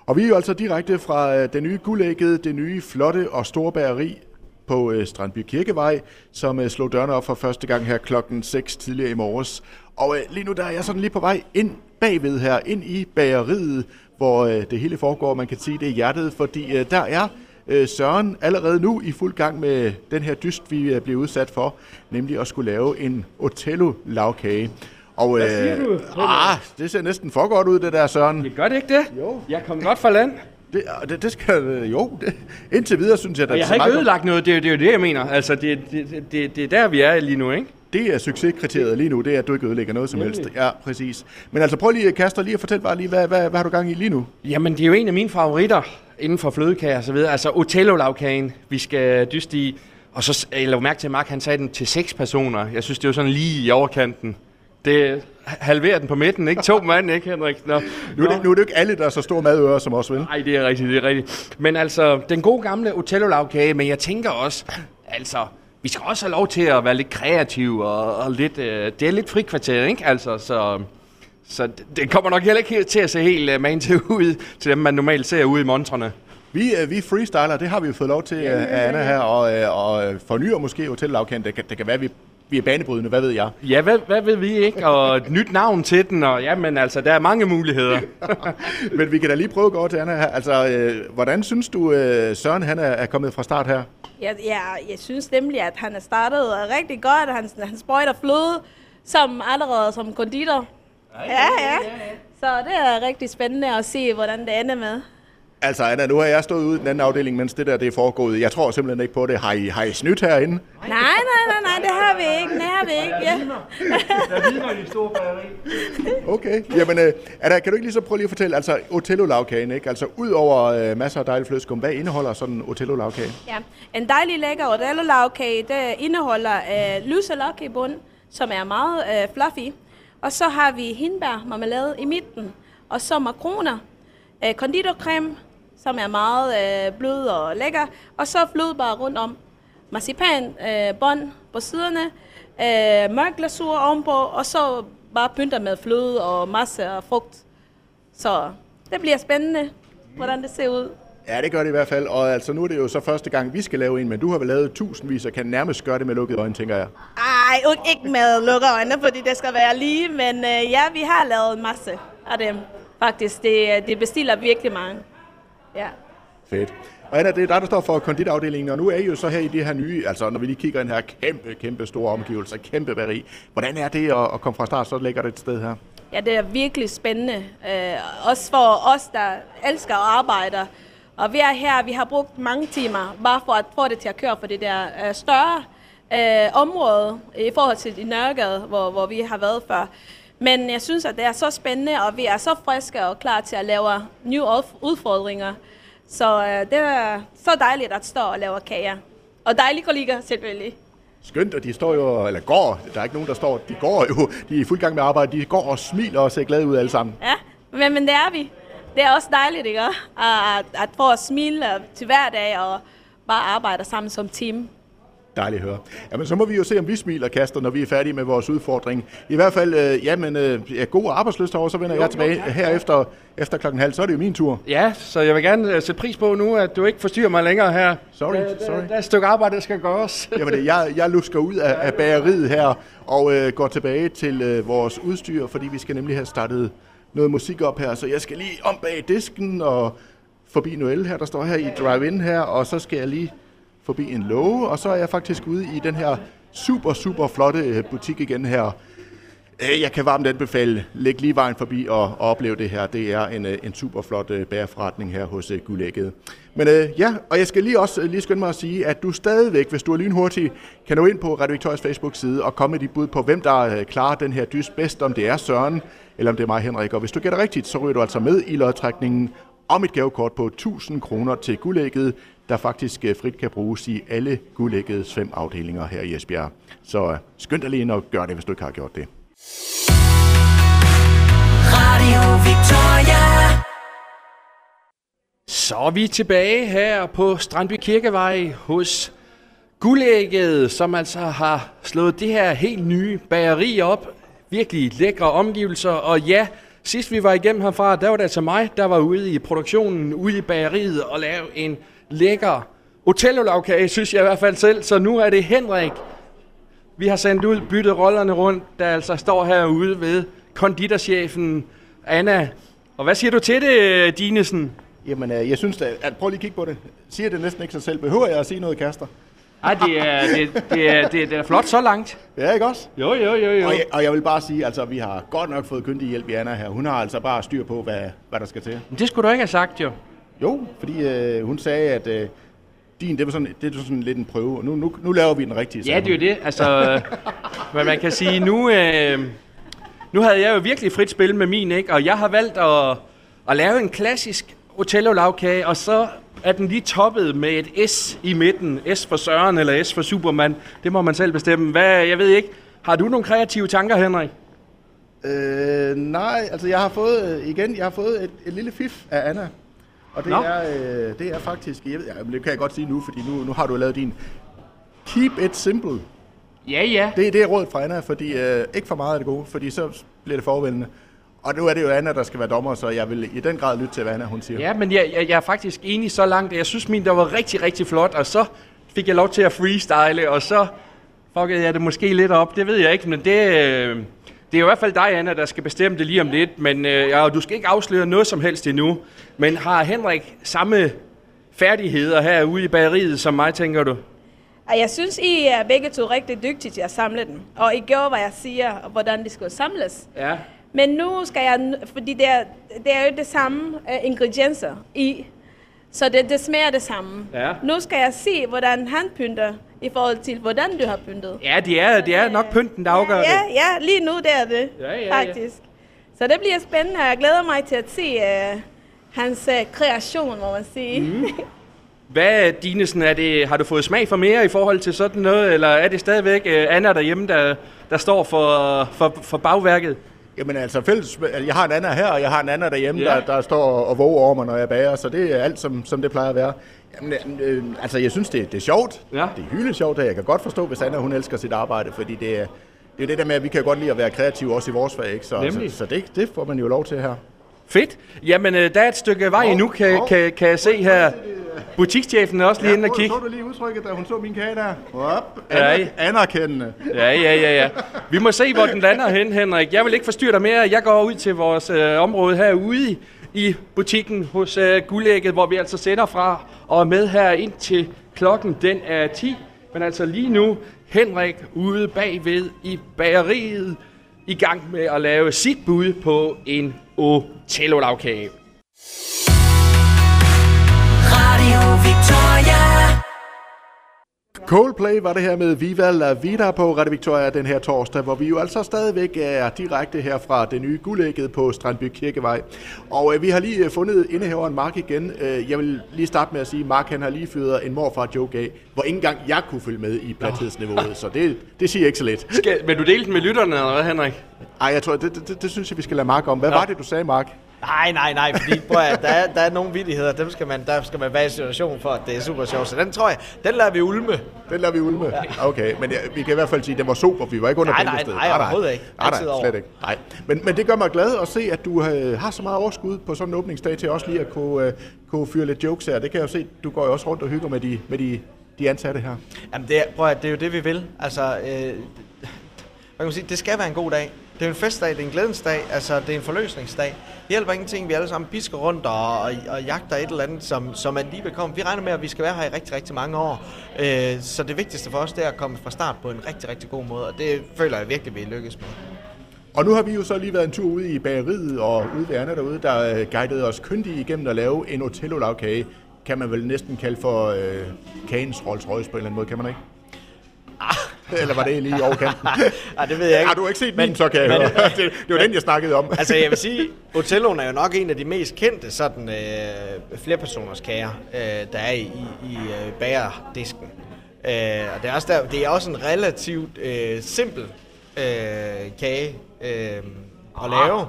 Og vi er jo altså direkte fra øh, det den nye guldæggede, det nye flotte og store bageri på øh, Strandby Kirkevej, som øh, slog dørene op for første gang her klokken 6 tidligere i morges. Og lige nu der er jeg sådan lige på vej ind bagved her, ind i bageriet, hvor det hele foregår. Man kan sige, det er hjertet, fordi der er øh, Søren allerede nu i fuld gang med den her dyst, vi bliver udsat for, nemlig at skulle lave en Otello-lavkage. Og, Hvad siger øh, du? Ah, det ser næsten for godt ud, det der, Søren. Det gør det ikke det? Jo. Jeg kom godt fra land. Det, det, det skal, jo, det, indtil videre synes jeg... Og jeg har ikke ødelagt noget, det, det er jo det, jeg mener. Altså, det, det, det, det er der, vi er lige nu, ikke? Det er succeskriteriet lige nu, det er, at du ikke ødelægger noget som Nemlig. helst. Ja, præcis. Men altså prøv lige, Kaster, lige at fortælle bare lige, hvad, hvad, hvad har du gang i lige nu? Jamen, det er jo en af mine favoritter inden for flødekager og så videre. Altså Otello-lavkagen, vi skal dyste i. Og så jeg lavede mærke til, at Mark han sagde den til seks personer. Jeg synes, det var sådan lige i overkanten. Det halverer den på midten, ikke? To mand, ikke Henrik? Nå. Nu, er det, nu er det ikke alle, der er så store madører som os, vel? Nej, det er rigtigt, det er rigtigt. Men altså, den gode gamle Otello-lavkage, men jeg tænker også, altså, vi skal også have lov til at være lidt kreative og, og lidt, øh, det er lidt frikvarter, ikke? Altså, så, så det kommer nok heller ikke til at se helt uh, man til (laughs) ud til dem, man normalt ser ude i montrene. Vi, uh, vi freestyler, det har vi jo fået lov til ja, ja, ja, af Anna her, og, uh, og fornyer måske hotellavkendt. Det, kan, det kan være, vi vi er banebrydende, hvad ved jeg? Ja, hvad, hvad ved vi ikke? Og et nyt navn til den, og ja, men altså, der er mange muligheder. (laughs) men vi kan da lige prøve at gå til Anna her. Altså, øh, hvordan synes du, øh, Søren han er, er kommet fra start her? Ja, ja, jeg synes nemlig, at han er startet rigtig godt. Han, han sprøjter fløde som allerede som konditor. Ja, ja. Så det er rigtig spændende at se, hvordan det ender med. Altså, Anna, nu har jeg stået ude i den anden afdeling, mens det der det er foregået. Jeg tror simpelthen ikke på det. Har I, har I snydt herinde? Nej, nej, nej, nej, det har vi ikke. Det har vi ikke, ja. Der vidner i de store bageri. Okay, jamen, uh, Anna, kan du ikke lige så prøve lige at fortælle, altså Otello-lavkagen, ikke? Altså, ud over uh, masser af dejlig flødeskum, hvad indeholder sådan en Otello-lavkage? Ja, en dejlig lækker Otello-lavkage, det indeholder uh, lyse i bund, som er meget uh, fluffy. Og så har vi hindbær marmelade i midten, og så makroner, uh, konditorcreme, som er meget øh, blød og lækker. Og så flødebar rundt om. Marcipan, øh, bånd på siderne, øh, mørk glasur ovenpå, og så bare pynter med fløde og masse af frugt. Så det bliver spændende, hvordan det ser ud. Ja, det gør det i hvert fald. Og altså, nu er det jo så første gang, vi skal lave en, men du har vel lavet tusindvis, og kan nærmest gøre det med lukkede øjne, tænker jeg. Ej, ikke med lukkede øjne, fordi det skal være lige, men øh, ja, vi har lavet en masse. af dem, faktisk. Det, det bestiller virkelig mange. Ja. Fedt. Og Anna, det er dig, der står for konditafdelingen, og nu er I jo så her i det her nye, altså når vi lige kigger ind her, kæmpe, kæmpe store omgivelser, kæmpe bari. Hvordan er det at, at komme fra start, så det et sted her? Ja, det er virkelig spændende. Øh, også for os, der elsker at arbejde. Og vi er her, vi har brugt mange timer, bare for at få det til at køre for det der øh, større øh, område i forhold til i Nørregade, hvor, hvor vi har været før. Men jeg synes, at det er så spændende, og vi er så friske og klar til at lave nye udfordringer. Så øh, det er så dejligt at stå og lave kager. Og dejlige kolleger, selvfølgelig. Skønt, og de står jo, eller går, der er ikke nogen, der står, de går jo, de er i fuld gang med arbejde, de går og smiler og ser glade ud alle sammen. Ja, men, men det er vi. Det er også dejligt, ikke? At, at få at smile til hver dag og bare arbejde sammen som team. Dejligt at høre. Jamen, så må vi jo se, om vi smiler, Kaster, når vi er færdige med vores udfordring. I hvert fald, øh, jamen, øh, ja, god arbejdsløst herovre, så vender jo, jeg tilbage jo, her efter, efter klokken halv. Så er det jo min tur. Ja, så jeg vil gerne uh, sætte pris på nu, at du ikke forstyrrer mig længere her. Sorry, der, sorry. Der, der er et stykke arbejde, der skal gøres. (laughs) jamen, jeg, jeg lusker ud af, af bageriet her og øh, går tilbage til øh, vores udstyr, fordi vi skal nemlig have startet noget musik op her. Så jeg skal lige om bag disken og forbi Noel her, der står her i drive-in her, og så skal jeg lige forbi en låge, og så er jeg faktisk ude i den her super, super flotte øh, butik igen her. Øh, jeg kan varmt anbefale, læg lige vejen forbi og, og opleve det her. Det er en, øh, en super flot bæreforretning her hos Gulægget. Men øh, ja, og jeg skal lige også lige skynde mig at sige, at du stadigvæk, hvis du er lynhurtig, kan nå ind på Radio Victorias Facebook-side og komme med dit bud på, hvem der klarer den her dyst bedst, om det er Søren, eller om det er mig, Henrik. Og hvis du gætter rigtigt, så ryger du altså med i lodtrækningen om et gavekort på 1000 kroner til guldægget, der faktisk øh, frit kan bruges i alle guldæggets fem afdelinger her i Esbjerg. Så øh, skynd dig lige ind og gør det, hvis du ikke har gjort det. Radio Victoria. Så er vi tilbage her på Strandby Kirkevej hos Guldægget, som altså har slået det her helt nye bageri op. Virkelig lækre omgivelser, og ja, Sidst vi var igennem herfra, der var det altså mig, der var ude i produktionen, ude i bageriet og lave en lækker otellolavkage, synes jeg i hvert fald selv. Så nu er det Henrik, vi har sendt ud, byttet rollerne rundt, der altså står herude ved konditorchefen Anna. Og hvad siger du til det, Dinesen? Jamen, øh, jeg synes, at, at prøv lige at kigge på det. Siger det næsten ikke sig selv. Behøver jeg at sige noget, Kaster? Ej, det er, det, det, er, det, er, det er flot så langt. Ja, ikke også? Jo, jo, jo, jo. Og jeg, og jeg vil bare sige, altså, vi har godt nok fået kyndig hjælp i Anna her. Hun har altså bare styr på, hvad, hvad der skal til. Men det skulle du ikke have sagt, jo. Jo, fordi øh, hun sagde, at øh, din, det var sådan, det var sådan lidt en prøve. Nu, nu, nu laver vi den rigtige. Ja, det er jo det. Altså, (laughs) men man kan sige, nu, øh, nu havde jeg jo virkelig frit spil med min, ikke? Og jeg har valgt at, at lave en klassisk Otello-lavkage, og så er den lige toppet med et S i midten. S for Søren eller S for Superman. Det må man selv bestemme. Hvad, jeg ved ikke. Har du nogle kreative tanker, Henrik? Øh, nej, altså jeg har fået, øh, igen, jeg har fået et, et lille fif af Anna. Og det, er, øh, det er faktisk, jeg ved, det kan jeg godt sige nu, fordi nu, nu har du lavet din Keep it simple. Ja, ja. Det, det er rådet fra Anna, fordi øh, ikke for meget af det gode, fordi så bliver det forvældende. Og nu er det jo Anna, der skal være dommer, så jeg vil i den grad lytte til, hvad Anna hun siger. Ja, men jeg, jeg, jeg er faktisk enig så langt. Jeg synes, min der var rigtig, rigtig flot, og så fik jeg lov til at freestyle, og så fuckede jeg det måske lidt op. Det ved jeg ikke, men det, øh, det er i hvert fald dig, Anna, der skal bestemme det lige om lidt. Men øh, ja, du skal ikke afsløre noget som helst endnu. Men har Henrik samme færdigheder herude i bageriet som mig, tænker du? Jeg synes, I er begge to rigtig dygtige til at samle den. Og I gjorde, hvad jeg siger, hvordan de skal samles. Ja. Men nu skal jeg, fordi det er, det er jo det samme uh, ingredienser i, så det, det smager det samme. Ja. Nu skal jeg se, hvordan han pynter i forhold til, hvordan du har pyntet. Ja, det er, det er nok pynten, der afgør ja, det. Ja, ja, lige nu det er det, ja, ja, faktisk. Ja. Så det bliver spændende, og jeg glæder mig til at se uh, hans uh, kreation, må man sige. Mm. (laughs) Hvad, Dinesen, er det, har du fået smag for mere i forhold til sådan noget, eller er det stadigvæk uh, Anna derhjemme, der, der står for, for, for bagværket? Jamen altså, fælles, jeg har en anden her, og jeg har en anden derhjemme, yeah. der, der står og våger over mig, når jeg bager, så det er alt, som, som det plejer at være. Jamen, øh, altså, jeg synes, det, det er sjovt. Ja. Det er hylde sjovt, og jeg kan godt forstå, hvis Anna, hun elsker sit arbejde, fordi det er, det er det der med, at vi kan godt lide at være kreative også i vores fag, ikke? Så, så, så det, det får man jo lov til her. Fedt. Jamen, øh, der er et stykke vej endnu, kan, kan, kan jeg se her. butikschefen er også lige inde og kigge. Så du lige udtrykket, da hun så min kage der? Op, Ja, aner, anerkendende. Ja, ja, ja, ja. Vi må se, hvor den lander hen, Henrik. Jeg vil ikke forstyrre dig mere. Jeg går ud til vores øh, område herude i butikken hos øh, Guldægget, hvor vi altså sender fra og er med her ind til klokken den er 10. Men altså lige nu, Henrik ude bagved i bageriet, i gang med at lave sit bud på en otello Radio Victoria. Coldplay var det her med Viva La Vida på Radio Victoria den her torsdag, hvor vi jo altså stadigvæk er direkte her fra det nye guldægget på Strandby Kirkevej. Og øh, vi har lige øh, fundet indehaveren Mark igen. Øh, jeg vil lige starte med at sige, at Mark han har lige fyret en morfar joke af, hvor ikke engang jeg kunne følge med i plathedsniveauet, så det, det siger ikke så lidt. Skal, vil du dele den med lytterne, eller hvad, Henrik? Ej, jeg tror, det, det, det, det synes jeg, vi skal lade Mark om. Hvad ja. var det, du sagde, Mark? Nej, nej, nej, fordi prøv at, der, er, der er nogle vidigheder, dem skal man, der skal man være i situation for, at det er super sjovt. Så den tror jeg, den lader vi ulme. Den lader vi ulme. Ja. Okay, men ja, vi kan i hvert fald sige, at den var super, vi var ikke under Nej, nej, pengestedet. nej, overhovedet ikke. Nej, nej, slet ikke. Nej. Men, men det gør mig glad at se, at du øh, har så meget overskud på sådan en åbningsdag til også lige at kunne, øh, kunne fyre lidt jokes her. Det kan jeg jo se, du går jo også rundt og hygger med de, med de, de ansatte her. Jamen, det er, prøv at, det er jo det, vi vil. Altså, øh, hvad kan man sige, det skal være en god dag. Det er en festdag, det er en glædens dag, altså det er en forløsningsdag. Det hjælper ingenting, vi alle sammen pisker rundt og, og, og jagter et eller andet, som, som er lige bekommet. Vi regner med, at vi skal være her i rigtig, rigtig mange år. Øh, så det vigtigste for os, det er at komme fra start på en rigtig, rigtig god måde, og det føler jeg virkelig, vi lykkes med. Og nu har vi jo så lige været en tur ude i bageriet og ude ved Anna derude, der øh, guidede os kyndigt igennem at lave en Otello-lagkage. Kan man vel næsten kalde for øh, kagens Rolls Royce på en eller anden måde, kan man ikke? Eller var det lige i overkanten? (laughs) Ej, det ved jeg ikke. Har du ikke set Men- min, så kan jeg men- høre. (laughs) det, det var den, jeg snakkede om. Altså jeg vil sige, (laughs) Otelloen er jo nok en af de mest kendte sådan øh, flerpersoners kager, øh, der er i, i øh, bagerdisken. Øh, og det er, også der, det er også en relativt øh, simpel øh, kage øh, at lave.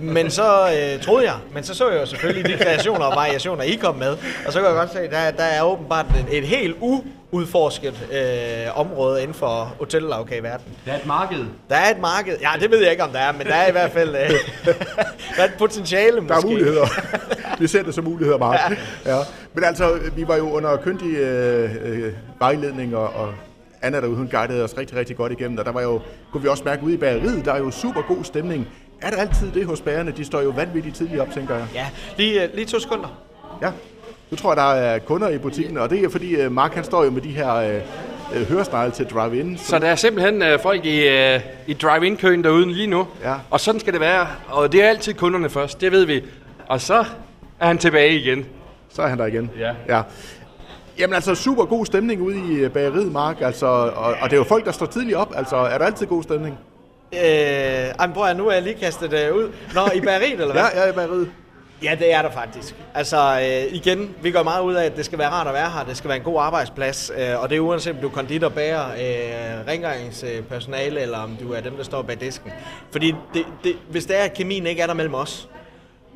Men så øh, troede jeg, men så så jeg jo selvfølgelig de kreationer og variationer, I kom med. Og så kan jeg godt se, at der, der er åbenbart et, et helt uudforsket øh, område inden for hotellavkageverdenen. Der er et marked. Der er et marked. Ja, det ved jeg ikke, om der er, men der er i hvert fald øh, (laughs) der er et potentiale måske. Der er muligheder. (laughs) vi ser det som muligheder, Mark. Ja. Ja. Men altså, vi var jo under kyndig øh, øh, vejledning, og, og Anna derude, hun guidede os rigtig, rigtig godt igennem, og der var jo, kunne vi også mærke ude i bageriet, der er jo super god stemning. Er der altid det hos bagerne? De står jo vanvittigt tidligt op, tænker jeg. Ja, lige, øh, lige to sekunder. Ja. Nu tror jeg, der er kunder i butikken, og det er fordi, øh, Mark han står jo med de her øh, øh, høresnegle til drive-in. Så der er simpelthen øh, folk i, øh, i drive-in-køen derude lige nu. Ja. Og sådan skal det være. Og det er altid kunderne først, det ved vi. Og så er han tilbage igen. Så er han der igen. Ja. ja. Jamen altså, super god stemning ude i øh, bageriet, Mark. Altså, og, og det er jo folk, der står tidligt op. Altså, er der altid god stemning? Øh, ej, prøv at, nu er jeg lige kastet det ud. Nå, i bageriet, eller hvad? Ja, ja, i bageriet. Ja, det er der faktisk. Altså øh, igen, vi går meget ud af, at det skal være rart at være her. Det skal være en god arbejdsplads. Øh, og det er uanset om du er konditor, bager, øh, rengøringspersonale, eller om du er dem, der står bag disken. Fordi det, det, hvis det er, at kemien ikke er der mellem os,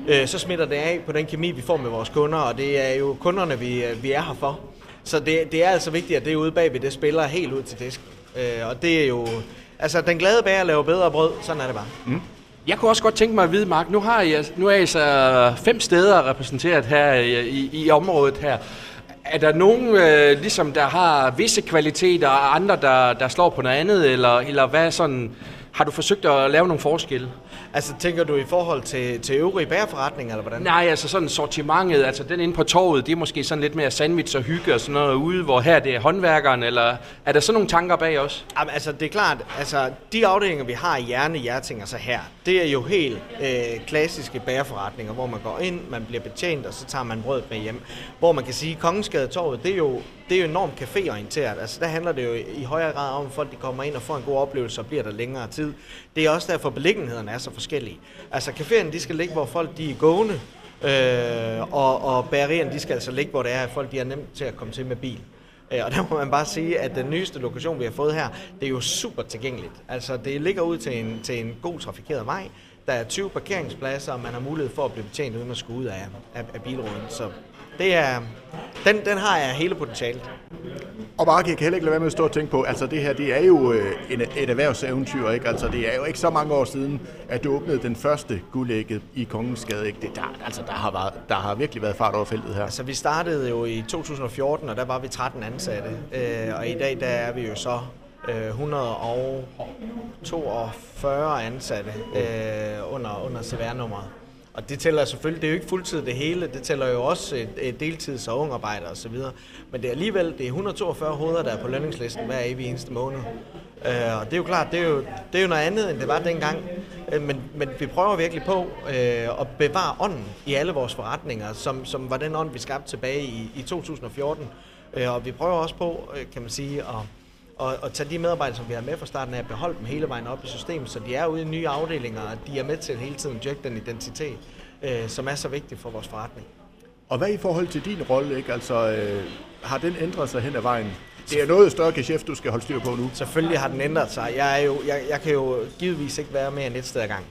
øh, så smitter det af på den kemi, vi får med vores kunder. Og det er jo kunderne, vi, øh, vi er her for. Så det, det er altså vigtigt, at det ude bagved, det spiller helt ud til disken. Øh, og det er jo... Altså, den glade bager laver bedre brød. Sådan er det bare. Mm. Jeg kunne også godt tænke mig at vide, Mark, nu, har I, nu er I så fem steder repræsenteret her i, i, området her. Er der nogen, øh, ligesom der har visse kvaliteter, og andre, der, der slår på noget andet, eller, eller hvad sådan, har du forsøgt at lave nogle forskelle? Altså, tænker du i forhold til, til øvrige bagerforretninger, eller hvordan? Nej, altså sådan sortimentet, altså den inde på torvet, det er måske sådan lidt mere sandwich og hygge og sådan noget ude, hvor her det er håndværkeren, eller er der sådan nogle tanker bag os? Jamen, altså, det er klart, altså, de afdelinger, vi har i Hjerne, Hjerting og så her, det er jo helt øh, klassiske bagerforretninger, hvor man går ind, man bliver betjent, og så tager man brødet med hjem. Hvor man kan sige, Kongensgade Torvet, det er jo, det er jo enormt caféorienteret. Altså, der handler det jo i højere grad om, at folk de kommer ind og får en god oplevelse og bliver der længere tid. Det er også derfor, beliggenhederne er så forskellige. Altså, caféerne, de skal ligge, hvor folk de er gående, øh, og, og bagerierne, de skal altså ligge, hvor det er, at folk de er nemt til at komme til med bil. Øh, og der må man bare sige, at den nyeste lokation, vi har fået her, det er jo super tilgængeligt. Altså, det ligger ud til en, til en god trafikeret vej. Der er 20 parkeringspladser, og man har mulighed for at blive betjent uden at skulle ud af, af, af bilruden. Så det er, den, den har jeg hele potentialet. Og Mark, jeg kan heller ikke lade være med at stå og tænke på, altså det her, det er jo øh, en, et erhvervseventyr, ikke? Altså det er jo ikke så mange år siden, at du åbnede den første guldægget i Kongens Gade, ikke? Det, der, altså der har, været, der har virkelig været fart over feltet her. Altså vi startede jo i 2014, og der var vi 13 ansatte, øh, og i dag der er vi jo så øh, 142 ansatte øh, under, under CVR-nummeret. Og det tæller selvfølgelig, det er jo ikke fuldtid det hele, det tæller jo også øh, øh, deltids- og ungarbejder og så videre. Men det er alligevel, det er 142 hoveder, der er på lønningslisten hver evig eneste måned. Øh, og det er jo klart, det er jo, det er jo noget andet, end det var dengang. Øh, men, men vi prøver virkelig på øh, at bevare ånden i alle vores forretninger, som, som var den ånd, vi skabte tilbage i, i 2014. Øh, og vi prøver også på, øh, kan man sige, at og, og tage de medarbejdere, som vi har med fra starten af, at beholde dem hele vejen op i systemet, så de er ude i nye afdelinger, og de er med til hele tiden at den identitet, øh, som er så vigtig for vores forretning. Og hvad i forhold til din rolle, ikke? Altså, øh, har den ændret sig hen ad vejen? Det er noget større geschæft, du skal holde styr på nu. Selvfølgelig har den ændret sig. Jeg, er jo, jeg, jeg kan jo givetvis ikke være mere end et sted ad gang.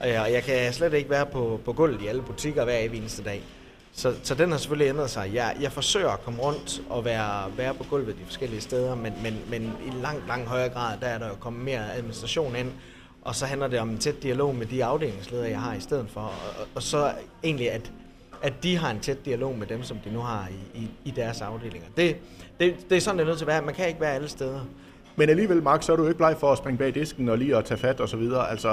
Og jeg, jeg kan slet ikke være på, på gulvet i alle butikker hver eneste dag. Så, så den har selvfølgelig ændret sig. Jeg, jeg forsøger at komme rundt og være, være på gulvet de forskellige steder, men, men, men i langt, langt højere grad, der er der jo kommet mere administration ind, og så handler det om en tæt dialog med de afdelingsledere, jeg har i stedet for, og, og så egentlig, at, at de har en tæt dialog med dem, som de nu har i, i, i deres afdelinger. Det, det, det er sådan, det er nødt til at være. Man kan ikke være alle steder. Men alligevel, Mark, så er du jo ikke bleg for at springe bag disken og lige at tage fat og så videre. Altså,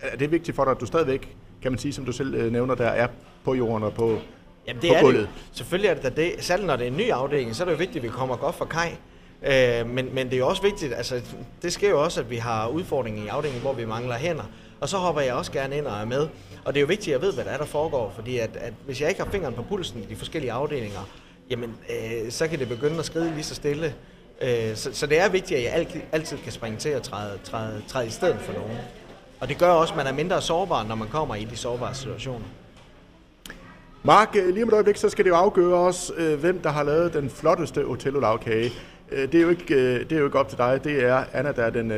er det vigtigt for dig, at du stadigvæk, kan man sige, som du selv øh, nævner, der er på jorden og på, Jamen det er det Selvfølgelig er det da det. Selv når det er en ny afdeling, så er det jo vigtigt, at vi kommer godt fra kaj. Øh, men, men det er jo også vigtigt, altså det sker jo også, at vi har udfordringer i afdelingen, hvor vi mangler hænder. Og så hopper jeg også gerne ind og er med. Og det er jo vigtigt, at jeg ved, hvad der er, der foregår. Fordi at, at hvis jeg ikke har fingeren på pulsen i de forskellige afdelinger, jamen øh, så kan det begynde at skride lige så stille. Øh, så, så det er vigtigt, at jeg altid, altid kan springe til at træde, træde, træde i stedet for nogen. Og det gør også, at man er mindre sårbar, når man kommer i de sårbare situationer. Mark, øh, lige om et øjeblik, så skal det jo afgøre os, øh, hvem der har lavet den flotteste Otello lavkage. Øh, det er, jo ikke, det er jo ikke op til dig, det er Anna, der er den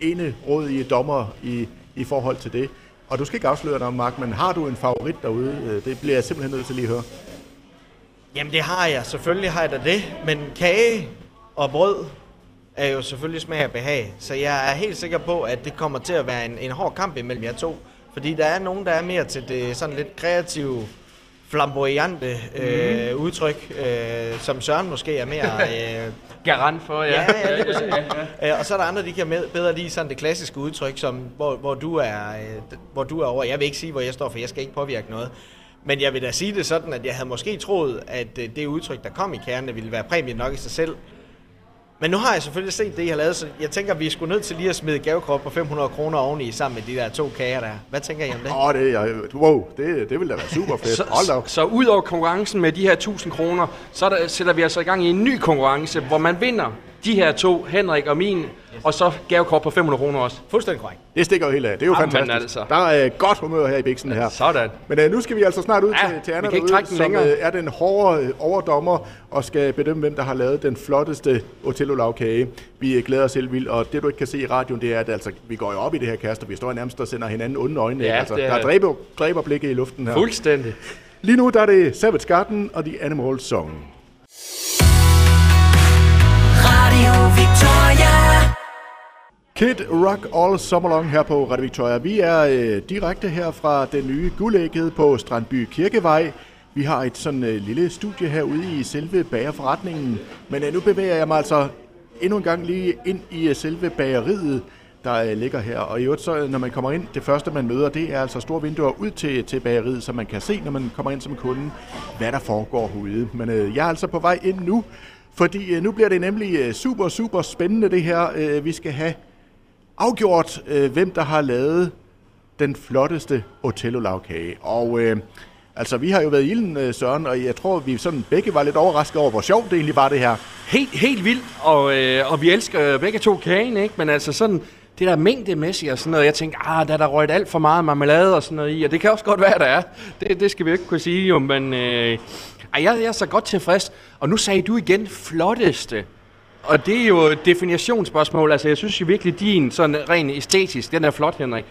ene rådige dommer i, i forhold til det. Og du skal ikke afsløre dig, Mark, men har du en favorit derude? Det bliver jeg simpelthen nødt til lige at høre. Jamen det har jeg, selvfølgelig har jeg da det, men kage og brød er jo selvfølgelig smag og behag. Så jeg er helt sikker på, at det kommer til at være en, en hård kamp imellem jer to. Fordi der er nogen, der er mere til det sådan lidt kreative flamboyante øh, mm. udtryk, øh, som Søren måske er mere... (laughs) Øh, Garant for, ja. Ja, ja, ja, ja, ja. Og så er der andre, de kan med, bedre lide sådan det klassiske udtryk, som, hvor, hvor, du er, øh, hvor du er over. Jeg vil ikke sige, hvor jeg står, for jeg skal ikke påvirke noget. Men jeg vil da sige det sådan, at jeg havde måske troet, at øh, det udtryk, der kom i kernen, ville være præmie nok i sig selv. Men nu har jeg selvfølgelig set det, I har lavet, så jeg tænker, at vi skulle nødt til lige at smide gavekort på 500 kroner oveni sammen med de der to kager der. Hvad tænker I om det? Åh, oh, det, er, wow, det, det vil da være super fedt. (laughs) så, Hold så, så ud over konkurrencen med de her 1000 kroner, så der, sætter vi altså i gang i en ny konkurrence, hvor man vinder de her to, Henrik og min, og så gavekort på 500 kroner også. Fuldstændig korrekt. Det stikker jo helt af. Det er jo Jamen fantastisk. Altså. Der er uh, godt humør her i Bixen her. Sådan. Men uh, nu skal vi altså snart ud ja, til, til Anna derude, som uh, er den hårde uh, overdommer og skal bedømme, hvem der har lavet den flotteste Otello lavkage. Vi uh, glæder os selv vildt, og det du ikke kan se i radioen, det er, at altså, vi går jo op i det her kast, og vi står nærmest og sender hinanden onde øjne. Ja, altså, det er... Der er dræber, dræberblikke i luften her. Fuldstændig. Lige nu der er det Savage Garden og The Animal Song. Radio Victoria. Kid Rock All Summer Long her på Radio Victoria. Vi er øh, direkte her fra den nye guldægget på Strandby Kirkevej. Vi har et sådan øh, lille studie herude i selve bagerforretningen. Men øh, nu bevæger jeg mig altså endnu en gang lige ind i øh, selve bageriet, der øh, ligger her. Og i øvrigt, så, øh, når man kommer ind, det første man møder, det er altså store vinduer ud til, til bageriet, så man kan se, når man kommer ind som kunde, hvad der foregår herude. Men øh, jeg er altså på vej ind nu, fordi øh, nu bliver det nemlig øh, super, super spændende det her. Øh, vi skal have afgjort, hvem der har lavet den flotteste Otello-lavkage. Og øh, altså, vi har jo været i ilden, Søren, og jeg tror, vi sådan begge var lidt overrasket over, hvor sjovt det egentlig var det her. Helt, helt vildt, og, øh, og vi elsker begge to kagen, ikke? Men altså sådan, det der mængdemæssigt og sådan noget, jeg tænkte, ah, der er der røget alt for meget marmelade og sådan noget i, og det kan også godt være, der er. Det, det skal vi ikke kunne sige, jo, men øh, ej, jeg, jeg er så godt tilfreds. Og nu sagde du igen flotteste. Og det er jo et definitionsspørgsmål. Altså, jeg synes jo virkelig, din sådan rent æstetisk, den er flot, Henrik.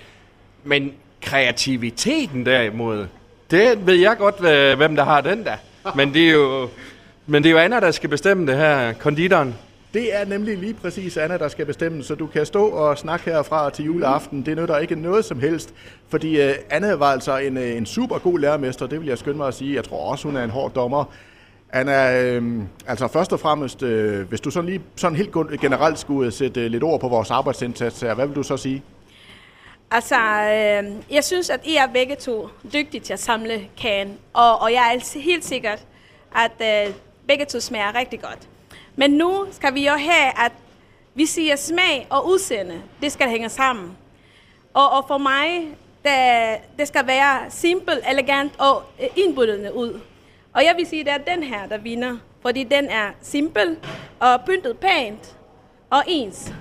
Men kreativiteten derimod, det ved jeg godt, hvem der har den der. Men det er jo, Men det er jo Anna, der skal bestemme det her, konditoren. Det er nemlig lige præcis Anna, der skal bestemme, så du kan stå og snakke herfra til juleaften. Det nytter ikke noget som helst, fordi øh, Anna var altså en, øh, en super god lærermester, det vil jeg skynde mig at sige. Jeg tror også, hun er en hård dommer. Anna, øh, altså først og fremmest, øh, hvis du sådan lige sådan helt generelt skulle øh, sætte lidt ord på vores arbejdsindsats her, hvad vil du så sige? Altså, øh, jeg synes, at I er begge to dygtige til at samle kagen, og, og jeg er helt sikkert, at øh, begge to smager rigtig godt. Men nu skal vi jo have, at vi siger smag og udseende, det skal hænge sammen. Og, og for mig, det, det skal være simpelt, elegant og øh, indbydende ud. Og jeg vil sige, at det er den her, der vinder, fordi den er simpel og pyntet pænt og ens.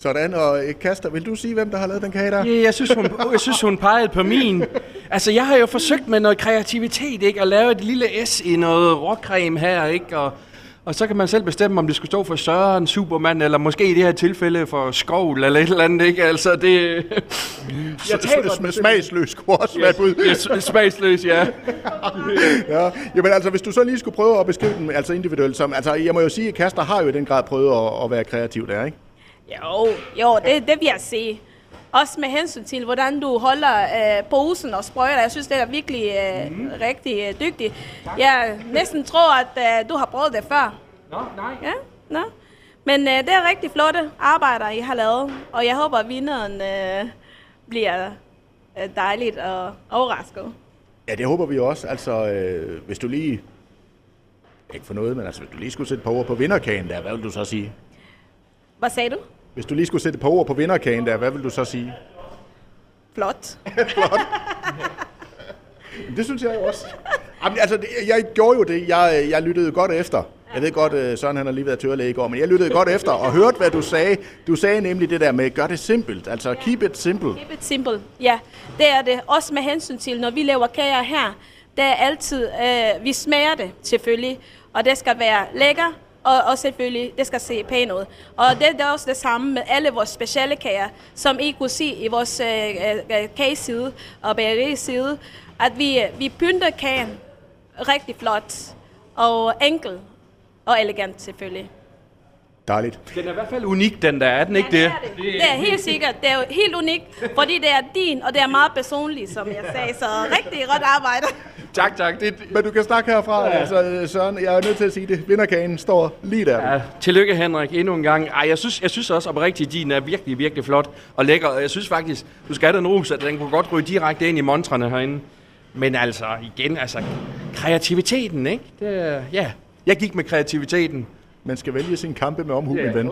Sådan, og øh, Kaster, vil du sige, hvem der har lavet den kage der? Ja, jeg synes, hun, jeg synes, hun pegede på min. Altså, jeg har jo forsøgt med noget kreativitet, ikke? At lave et lille S i noget råcreme her, ikke? Og, og så kan man selv bestemme, om det skulle stå for Søren, Superman, eller måske i det her tilfælde for Skovl, eller et eller andet, ikke? Altså, det... (laughs) jeg taber den. Smagsløs kunne også være bud. Ja, smagsløs, ja. (laughs) ja. Jamen altså, hvis du så lige skulle prøve at beskrive den altså individuelt, som, altså, jeg må jo sige, at Kaster har jo i den grad prøvet at, at være kreativ der, ikke? Jo, jo det, det vil jeg sige. Også med hensyn til, hvordan du holder øh, posen og sprøjter. Jeg synes, det er virkelig øh, mm. rigtig øh, dygtigt. Jeg næsten tror, at øh, du har prøvet det før. Nå, nej. Ja, nå. Men øh, det er rigtig flotte arbejder, I har lavet. Og jeg håber, at vinderen øh, bliver øh, dejligt og overrasket. Ja, det håber vi også. Altså, øh, hvis du lige... Ikke for noget, men altså, hvis du lige skulle sætte på ord på vinderkagen der, hvad vil du så sige? Hvad sagde du? Hvis du lige skulle sætte på ord på vinderkagen der, hvad vil du så sige? Flot. (laughs) Flot. det synes jeg jo også. Jamen, altså, jeg gjorde jo det. Jeg, jeg lyttede godt efter. Jeg ved godt, øh, Søren han har lige været tørlæge i går, men jeg lyttede godt efter og hørte, hvad du sagde. Du sagde nemlig det der med, gør det simpelt. Altså, keep it simple. Keep it simple, ja. Det er det. Også med hensyn til, når vi laver kager her, det er altid, øh, vi smager det selvfølgelig, og det skal være lækker, og, og selvfølgelig, det skal se pænt ud. Og det, det er også det samme med alle vores specielle kager, som I kunne se i vores øh, øh, øh kageside og bageriside, at vi, øh, vi pynter kagen rigtig flot og enkel og elegant selvfølgelig. Dejligt. Den er i hvert fald unik, den der. Er den ikke ja, det? Er det? det er helt sikkert. Det er jo helt unikt, fordi det er din, og det er meget personligt, som jeg sagde. Så rigtig godt arbejde. tak, tak. Det... Men du kan snakke herfra, ja. altså, Søren. Jeg er nødt til at sige det. Vinderkagen står lige der. Ja, tillykke, Henrik, endnu en gang. Ej, jeg synes, jeg synes også oprigtigt, at din er virkelig, virkelig flot og lækker. Og jeg synes faktisk, du skal have den ros, at den kunne godt ryge direkte ind i montrene herinde. Men altså, igen, altså, kreativiteten, ikke? Det, ja, jeg gik med kreativiteten. Man skal vælge sin kampe med omhu, Ja, min ven.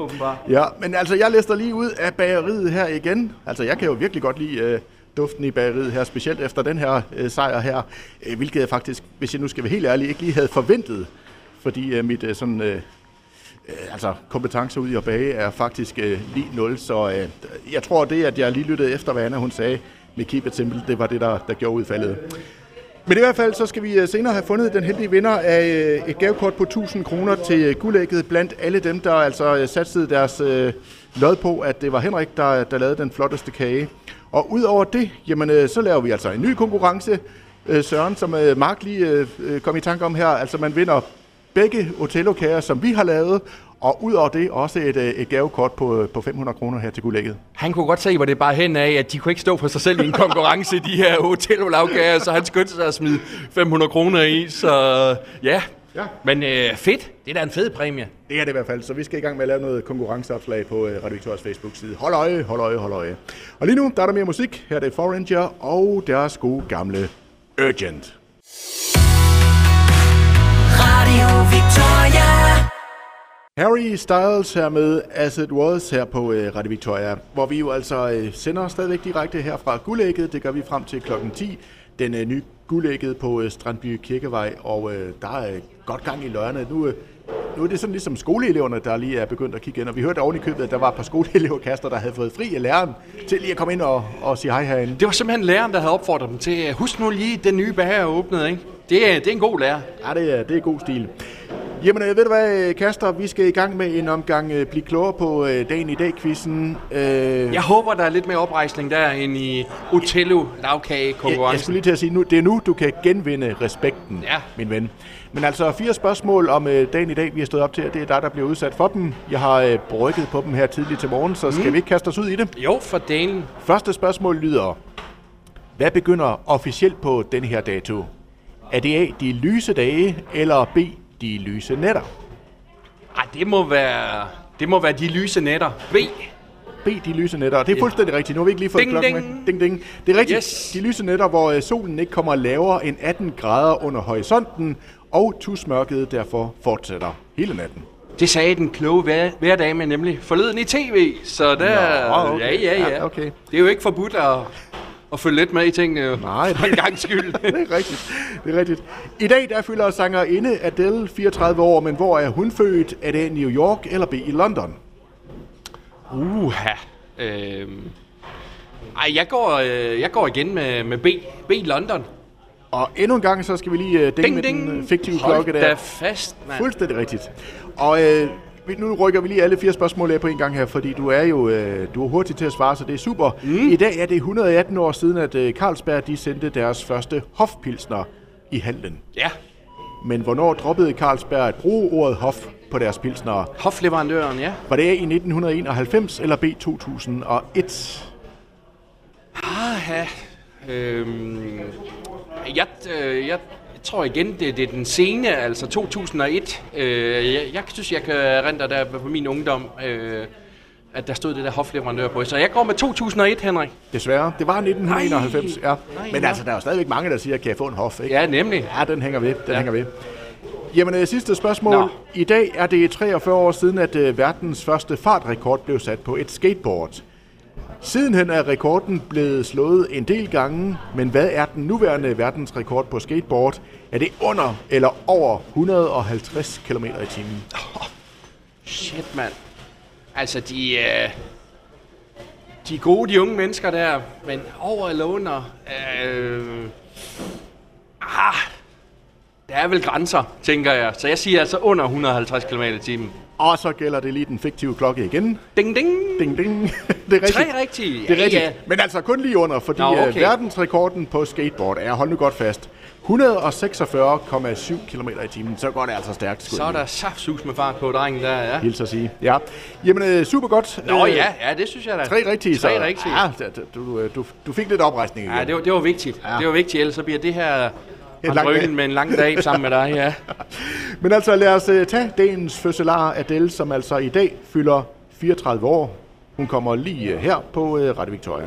Ja, men altså, jeg lister lige ud af bageriet her igen. Altså, jeg kan jo virkelig godt lide øh, duften i bageriet her, specielt efter den her øh, sejr her, øh, hvilket jeg faktisk, hvis jeg nu skal være helt ærlig, ikke lige havde forventet, fordi øh, mit øh, sådan, øh, øh, altså, kompetence ud i at bage er faktisk øh, lige 0, så øh, jeg tror det, at jeg lige lyttede efter, hvad Anna hun sagde med Keep It Simple, det var det, der, der gjorde udfaldet. Men i hvert fald så skal vi øh, senere have fundet den heldige vinder af øh, et gavekort på 1000 kroner til øh, guldægget blandt alle dem, der altså satsede deres lod på, at det var Henrik, der, der lavede den flotteste kage. Og udover det, jamen, så laver vi altså en ny konkurrence, Søren, som Mark lige kom i tanke om her. Altså man vinder begge Otello-kager, som vi har lavet, og udover det også et, øh, et gavekort på, øh, på 500 kroner her til guldægget. Han kunne godt se, hvor det bare hen af, at de kunne ikke stå for sig selv i en konkurrence, de her hotellavkager, så han skyndte sig at smide 500 kroner i, så ja. Ja. Men øh, fedt, det er da en fed præmie. Det er det i hvert fald, så vi skal i gang med at lave noget konkurrenceopslag på øh, Radio Victorias Facebook-side. Hold øje, hold øje, hold øje. Og lige nu, der er der mere musik. Her er det Foreigner og deres gode gamle Urgent. Radio Victoria. Harry Styles her med As It Was her på øh, Radio Victoria, hvor vi jo altså øh, sender stadigvæk direkte her fra Guldægget. Det gør vi frem til klokken 10. Den øh, nye Guldægget på øh, Strandby Kirkevej, og øh, der er øh, godt gang i løjerne. Nu, øh, nu er det sådan ligesom skoleeleverne, der lige er begyndt at kigge ind, og vi hørte oven i købet, at der var et par skoleeleverkaster, der havde fået fri af læreren til lige at komme ind og, og sige hej herinde. Det var simpelthen læreren, der havde opfordret dem til, husk nu lige, den nye bager er åbnet, ikke? Det er, det er en god lærer. Ja, det er, det er god stil. Jamen, øh, ved du hvad, Kaster, vi skal i gang med en omgang øh, Bliv klogere på øh, dagen i dag-quizzen. Øh, Jeg håber, der er lidt mere oprejsning der end i Otello lavkage jeg, jeg konkurrencen. skulle lige til at sige, nu, det er nu, du kan genvinde respekten, Ja. min ven. Men altså, fire spørgsmål om øh, dagen i dag, vi har stået op til, og det er dig, der bliver udsat for dem. Jeg har øh, brygget på dem her tidligt til morgen, så skal vi ikke kaste os ud i det? Jo, for delen. Første spørgsmål lyder, hvad begynder officielt på den her dato? Er det A, de lyse dage, eller B, de lyse nætter? Ej, det må være, det må være de lyse nætter. B. B, de lyse nætter. Og det er Ja. fuldstændig rigtigt. Nu har vi ikke lige fået Ding, klokken ding. med. Ding, ding. Det er rigtigt. Yes. De lyse nætter, hvor øh, solen ikke kommer lavere end 18 grader under horisonten, og tusmørket derfor fortsætter hele natten. Det sagde den kloge hver, hverdame nemlig forleden i tv, så der... Nå, okay. Ja, ja, ja. Ja, okay. Det er jo ikke forbudt at, at følge lidt med i tingene. Nej, For en gang skyld. (laughs) Det er rigtigt. Det er rigtigt. I dag der fylder sangerinde Adele 34 år, men hvor er hun født? Er det New York eller B i London? Uha. Øhm. Ej, jeg går, øh, jeg går igen med, med B. B London. Og endnu en gang, så skal vi lige uh, ding, Ding, med ding. den øh, fiktive Hold klokke der. fast, mand. Fuldstændig rigtigt. Og øh, nu rykker vi lige alle fire spørgsmål af på en gang her, fordi du er jo øh, du er hurtig til at svare, så det er super. Mm. I dag er det 118 år siden, at øh, Carlsberg de sendte deres første hofpilsner i handlen. Ja. Men hvornår droppede Carlsberg at bruge ordet hof på deres pilsnere? Hofleverandøren, ja. Var det A i 1991 eller B 2001? Aha. Øhm, jeg, øh, jeg tror igen, det, det er den sene, altså 2001. Øh, jeg, jeg synes, jeg kan rente der på min ungdom, øh, at der stod det der hofleverandør på. Så jeg går med 2001, Henrik. Desværre. Det var 1991, Nej. ja. Nej, Men altså, der er jo stadigvæk mange, der siger, kan jeg få en hof, ikke? Ja, nemlig. Ja, den hænger ved. Den ja. Ja. hænger ved. Jamen, øh, sidste spørgsmål. Nå. I dag er det 43 år siden, at øh, verdens første fartrekord blev sat på et skateboard. Sidenhen er rekorden blevet slået en del gange, men hvad er den nuværende verdensrekord på skateboard? Er det under eller over 150 km i timen? Shit, mand. Altså, de, øh, de er gode, de unge mennesker der, men over eller under... Øh, ah, der er vel grænser, tænker jeg. Så jeg siger altså under 150 km i timen. Og så gælder det lige den fiktive klokke igen. Ding, ding. Ding, ding. (laughs) Det er rigtigt. Tre rigtige. Det er Ja, rigtigt. ja. Men altså kun lige under, fordi Nå, Nå, okay. verdensrekorden på skateboard er, hold nu godt fast, 146,7 km i timen. Så går det altså stærkt. Så er der saftsus med fart på drengen der, ja. hilse at sige. Ja. Jamen, øh, super godt. Nå Øh, ja, ja, det synes jeg da. Tre rigtige. Tre så, rigtige. Ja, du, øh, du, du fik lidt oprejsning igen. Ja, det var, det var vigtigt. Ja. Det var vigtigt, ellers så bliver det her (laughs) lang en dag. med en lang dag sammen med dig, ja. (laughs) Men altså, lad os uh, tage dagens fødselar Adele, som altså i dag fylder 34 år. Hun kommer lige uh, her på uh, Radio Victoria.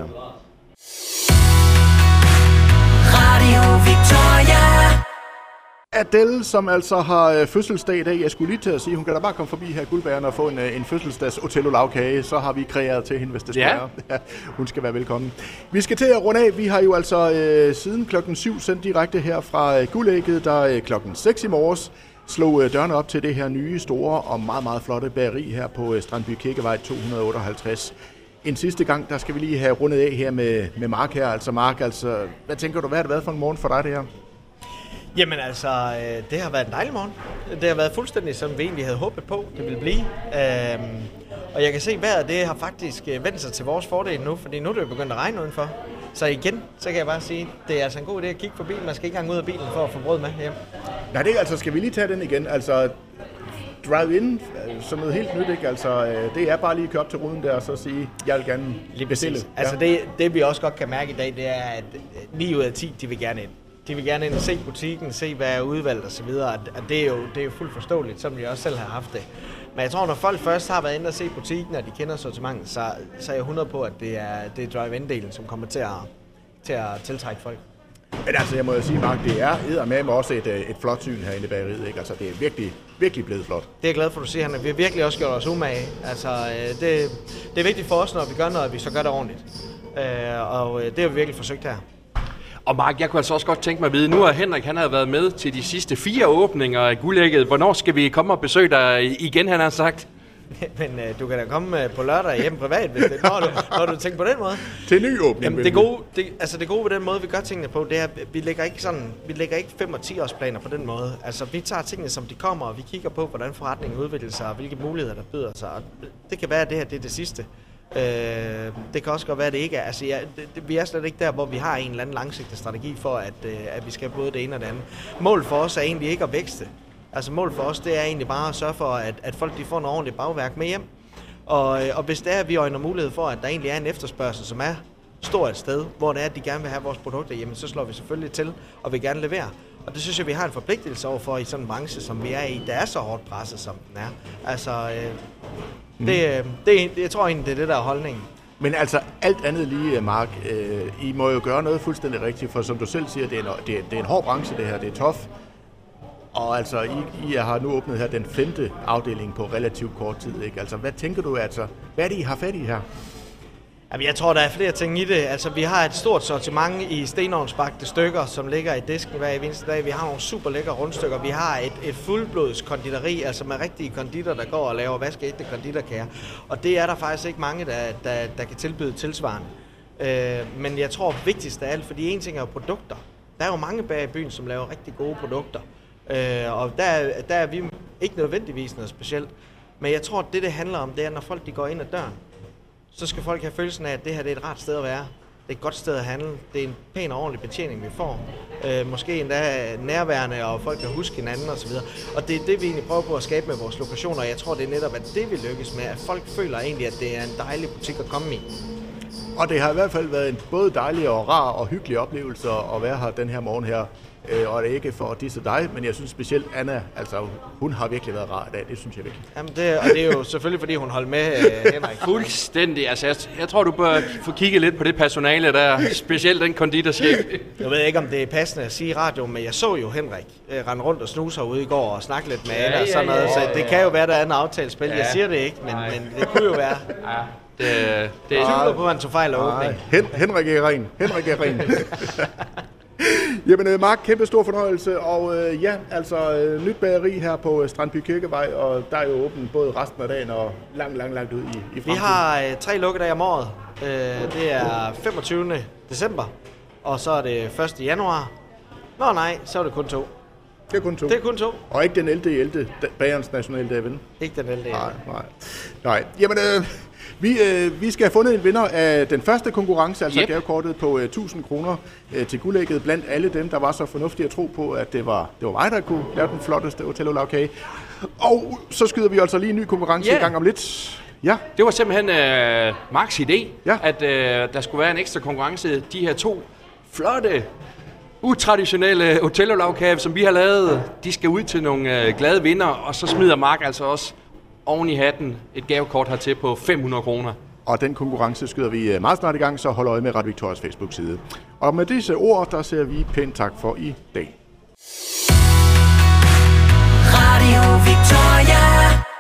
Radio Victoria. Adele, som altså har uh, fødselsdag i dag. Jeg skulle lige til at sige, hun kan da bare komme forbi her guldbæren og få en, uh, en fødselsdags Otello lavkage. Så har vi kreeret til hende, hvis det skal (laughs) Ja. hun skal være velkommen. Vi skal til at runde af. Vi har jo altså uh, siden klokken 7 sendt direkte her fra uh, guldægget, der uh, klokken 6 i morges slog uh, dørene op til det her nye, store og meget, meget flotte bageri her på uh, Strandby Kirkevej 258. En sidste gang, der skal vi lige have rundet af her med, med Mark her. Altså Mark, altså, hvad tænker du, hvad har det været for en morgen for dig det her? Jamen altså, øh, det har været en dejlig morgen. Det har været fuldstændig, som vi egentlig havde håbet på, det ville blive. Øhm, og jeg kan se, at vejret det har faktisk øh, vendt sig til vores fordel nu, fordi nu er det jo begyndt at regne udenfor. Så igen, så kan jeg bare sige, det er altså en god idé at kigge på bilen. Man skal ikke engang ud af bilen for at få brød med hjem. Nej, det er altså, skal vi lige tage den igen? Altså, drive-in, øh, som noget helt nyt, ikke? Altså, det er bare lige at køre op til ruden der og så sige, jeg vil gerne Lige bestille. præcis. Altså det, det vi også godt kan mærke i dag, det er, at øh, 9 ud af 10, de vil gerne ind. De vil gerne ind og se butikken, se hvad er udvalgt osv. Og det er, jo, det er jo fuldt forståeligt, som vi også selv har haft det. Men jeg tror, når folk først har været inde og se butikken, og de kender sortimentet, så, så er jeg 100 på, at det er, det er drive-in-delen, som kommer til at, til at tiltrække folk. Men altså, jeg må jo sige, Mark, det er med også et, øh, et flot syn herinde i bageriet, ikke? Altså, det er virkelig, virkelig blevet flot. Det er jeg glad for, at du siger, Hanna. Vi har virkelig også gjort os umage. Altså, øh, det, det er vigtigt for os, når vi gør noget, at vi så gør det ordentligt. Øh, og det har vi virkelig forsøgt her. Og Mark, jeg kunne altså også godt tænke mig at vide, nu har Henrik han har været med til de sidste fire åbninger af guldægget. Hvornår skal vi komme og besøge dig igen, han har sagt? (laughs) Men øh, du kan da komme øh, på lørdag hjem privat, hvis det, når, du, når du tænker på den måde. (laughs) Til ny åbning. Jamen, det gode, det, altså det gode ved den måde, vi gør tingene på, det er, at vi lægger ikke sådan, vi lægger ikke 5 og 10 års planer på den måde. Altså, vi tager tingene, som de kommer, og vi kigger på, hvordan forretningen udvikler sig, og hvilke muligheder, der byder sig. Og det kan være, at det her det er det sidste. Øh, det kan også godt være, at det ikke er. Altså, ja, det, det, vi er slet ikke der, hvor vi har en eller anden langsigtet strategi for, at, øh, at vi skal både det ene og det andet. Mål for os er egentlig ikke at vækste. Altså mål for os, det er egentlig bare at sørge for, at, at folk de får en ordentlig bagværk med hjem. Og, øh, og hvis det er, at vi øjner mulighed for, at der egentlig er en efterspørgsel, som er stor et sted, hvor det er, at de gerne vil have vores produkter, jamen så slår vi selvfølgelig til og vil gerne levere. Og det synes jeg, vi har en forpligtelse overfor i sådan en branche, som vi er i, der er så hårdt presset, som den er. Altså, øh, Mm-hmm. det, øh, det, jeg tror egentlig, det er det, der er holdningen. Men altså, alt andet lige, øh, Mark, øh, I må jo gøre noget fuldstændig rigtigt, for som du selv siger, det er en, det er, det er en hård branche, det her, det er tof. Og altså, I, I har nu åbnet her den femte afdeling på relativt kort tid, ikke? Altså, hvad tænker du, altså, hvad er det, I har fat i her? Jamen, jeg tror, der er flere ting i det. Altså, vi har et stort sortiment i stenovnsbagte stykker, som ligger i disken hver eneste dag. Vi har nogle super lækre rundstykker. Vi har et, et fuldblods konditori, altså med rigtige konditor, der går og laver vaskeægte konditorkager. Og det er der faktisk ikke mange, der, der, der kan tilbyde tilsvarende. Øh, men jeg tror vigtigst af alt, fordi en ting er jo produkter. Der er jo mange bag i byen, som laver rigtig gode produkter. Øh, og der, der er vi ikke nødvendigvis noget specielt. Men jeg tror, at det, det handler om, det er, når folk de går ind ad døren, så skal folk have følelsen af, at det her det er et rart sted at være. Det er et godt sted at handle. Det er en pæn og ordentlig betjening, vi får. Øh, måske endda nærværende, og folk kan huske hinanden osv. Og det er det, vi egentlig prøver på at skabe med vores lokationer. Jeg tror, det er netop, at det vi lykkes med, at folk føler egentlig, at det er en dejlig butik at komme i. Og det har i hvert fald været en både dejlig og rar og hyggelig oplevelse at være her den her morgen her. Øh, og det er ikke for at disse dig, men jeg synes specielt Anna, altså hun har virkelig været rar i dag, det synes jeg virkelig. Jamen det, og det er jo selvfølgelig, fordi hun holdt med, øh, Henrik. Fuldstændig. Altså, jeg, jeg tror, du bør få kigget lidt på det personale der. Specielt den konditorchef. Jeg ved ikke, om det er passende at sige i radioen, men jeg så jo Henrik øh, rende rundt og snuse herude i går og snakke lidt med Ja, Anna og sådan noget, ja, så ja, det ja. kan jo være, der er en aftalespil. Jeg Ja. siger det ikke, men, men det kunne jo være. Ja, det, det, Jeg tvivler på, at han tog fejl af. Hen, Henrik er ren. Henrik er ren. (laughs) Jamen, øh, Mark, kæmpe stor fornøjelse, og øh, ja, altså øh, nyt bageri her på øh, Strandby Kirkevej, og der er jo åbent både resten af dagen og langt, langt, langt ud i, i fremtiden. Vi har øh, tre lukkedage om året. Øh, det er 25. december, og så er det 1. januar. Nå nej, så er det kun to. Det er kun to. Det er kun to. Og ikke den 11. 11. da- bagerens nationaldag, ven? Ikke den ældre. Nej, nej. Nej, jamen, øh, vi, øh, vi skal have fundet en vinder af den første konkurrence, altså Yep. gavekortet på øh, 1000 kroner øh, til guldægget, blandt alle dem, der var så fornuftige at tro på, at det var, det var mig, der kunne lave den flotteste Otello-lavkage. Og så skyder vi altså lige en ny konkurrence Ja. i gang om lidt. Ja, det var simpelthen øh, Marks idé, Ja. at øh, der skulle være en ekstra konkurrence. De her to flotte, utraditionelle Otello-lavkage, som vi har lavet, de skal ud til nogle øh, glade vinder, og så smider Mark altså også oven i hatten et gavekort hertil på 500 kroner. Og den konkurrence skyder vi øh, meget snart i gang, så hold øje med Radio Victorias Facebook-side. Og med disse ord, der ser vi pænt tak for i dag. Radio Victoria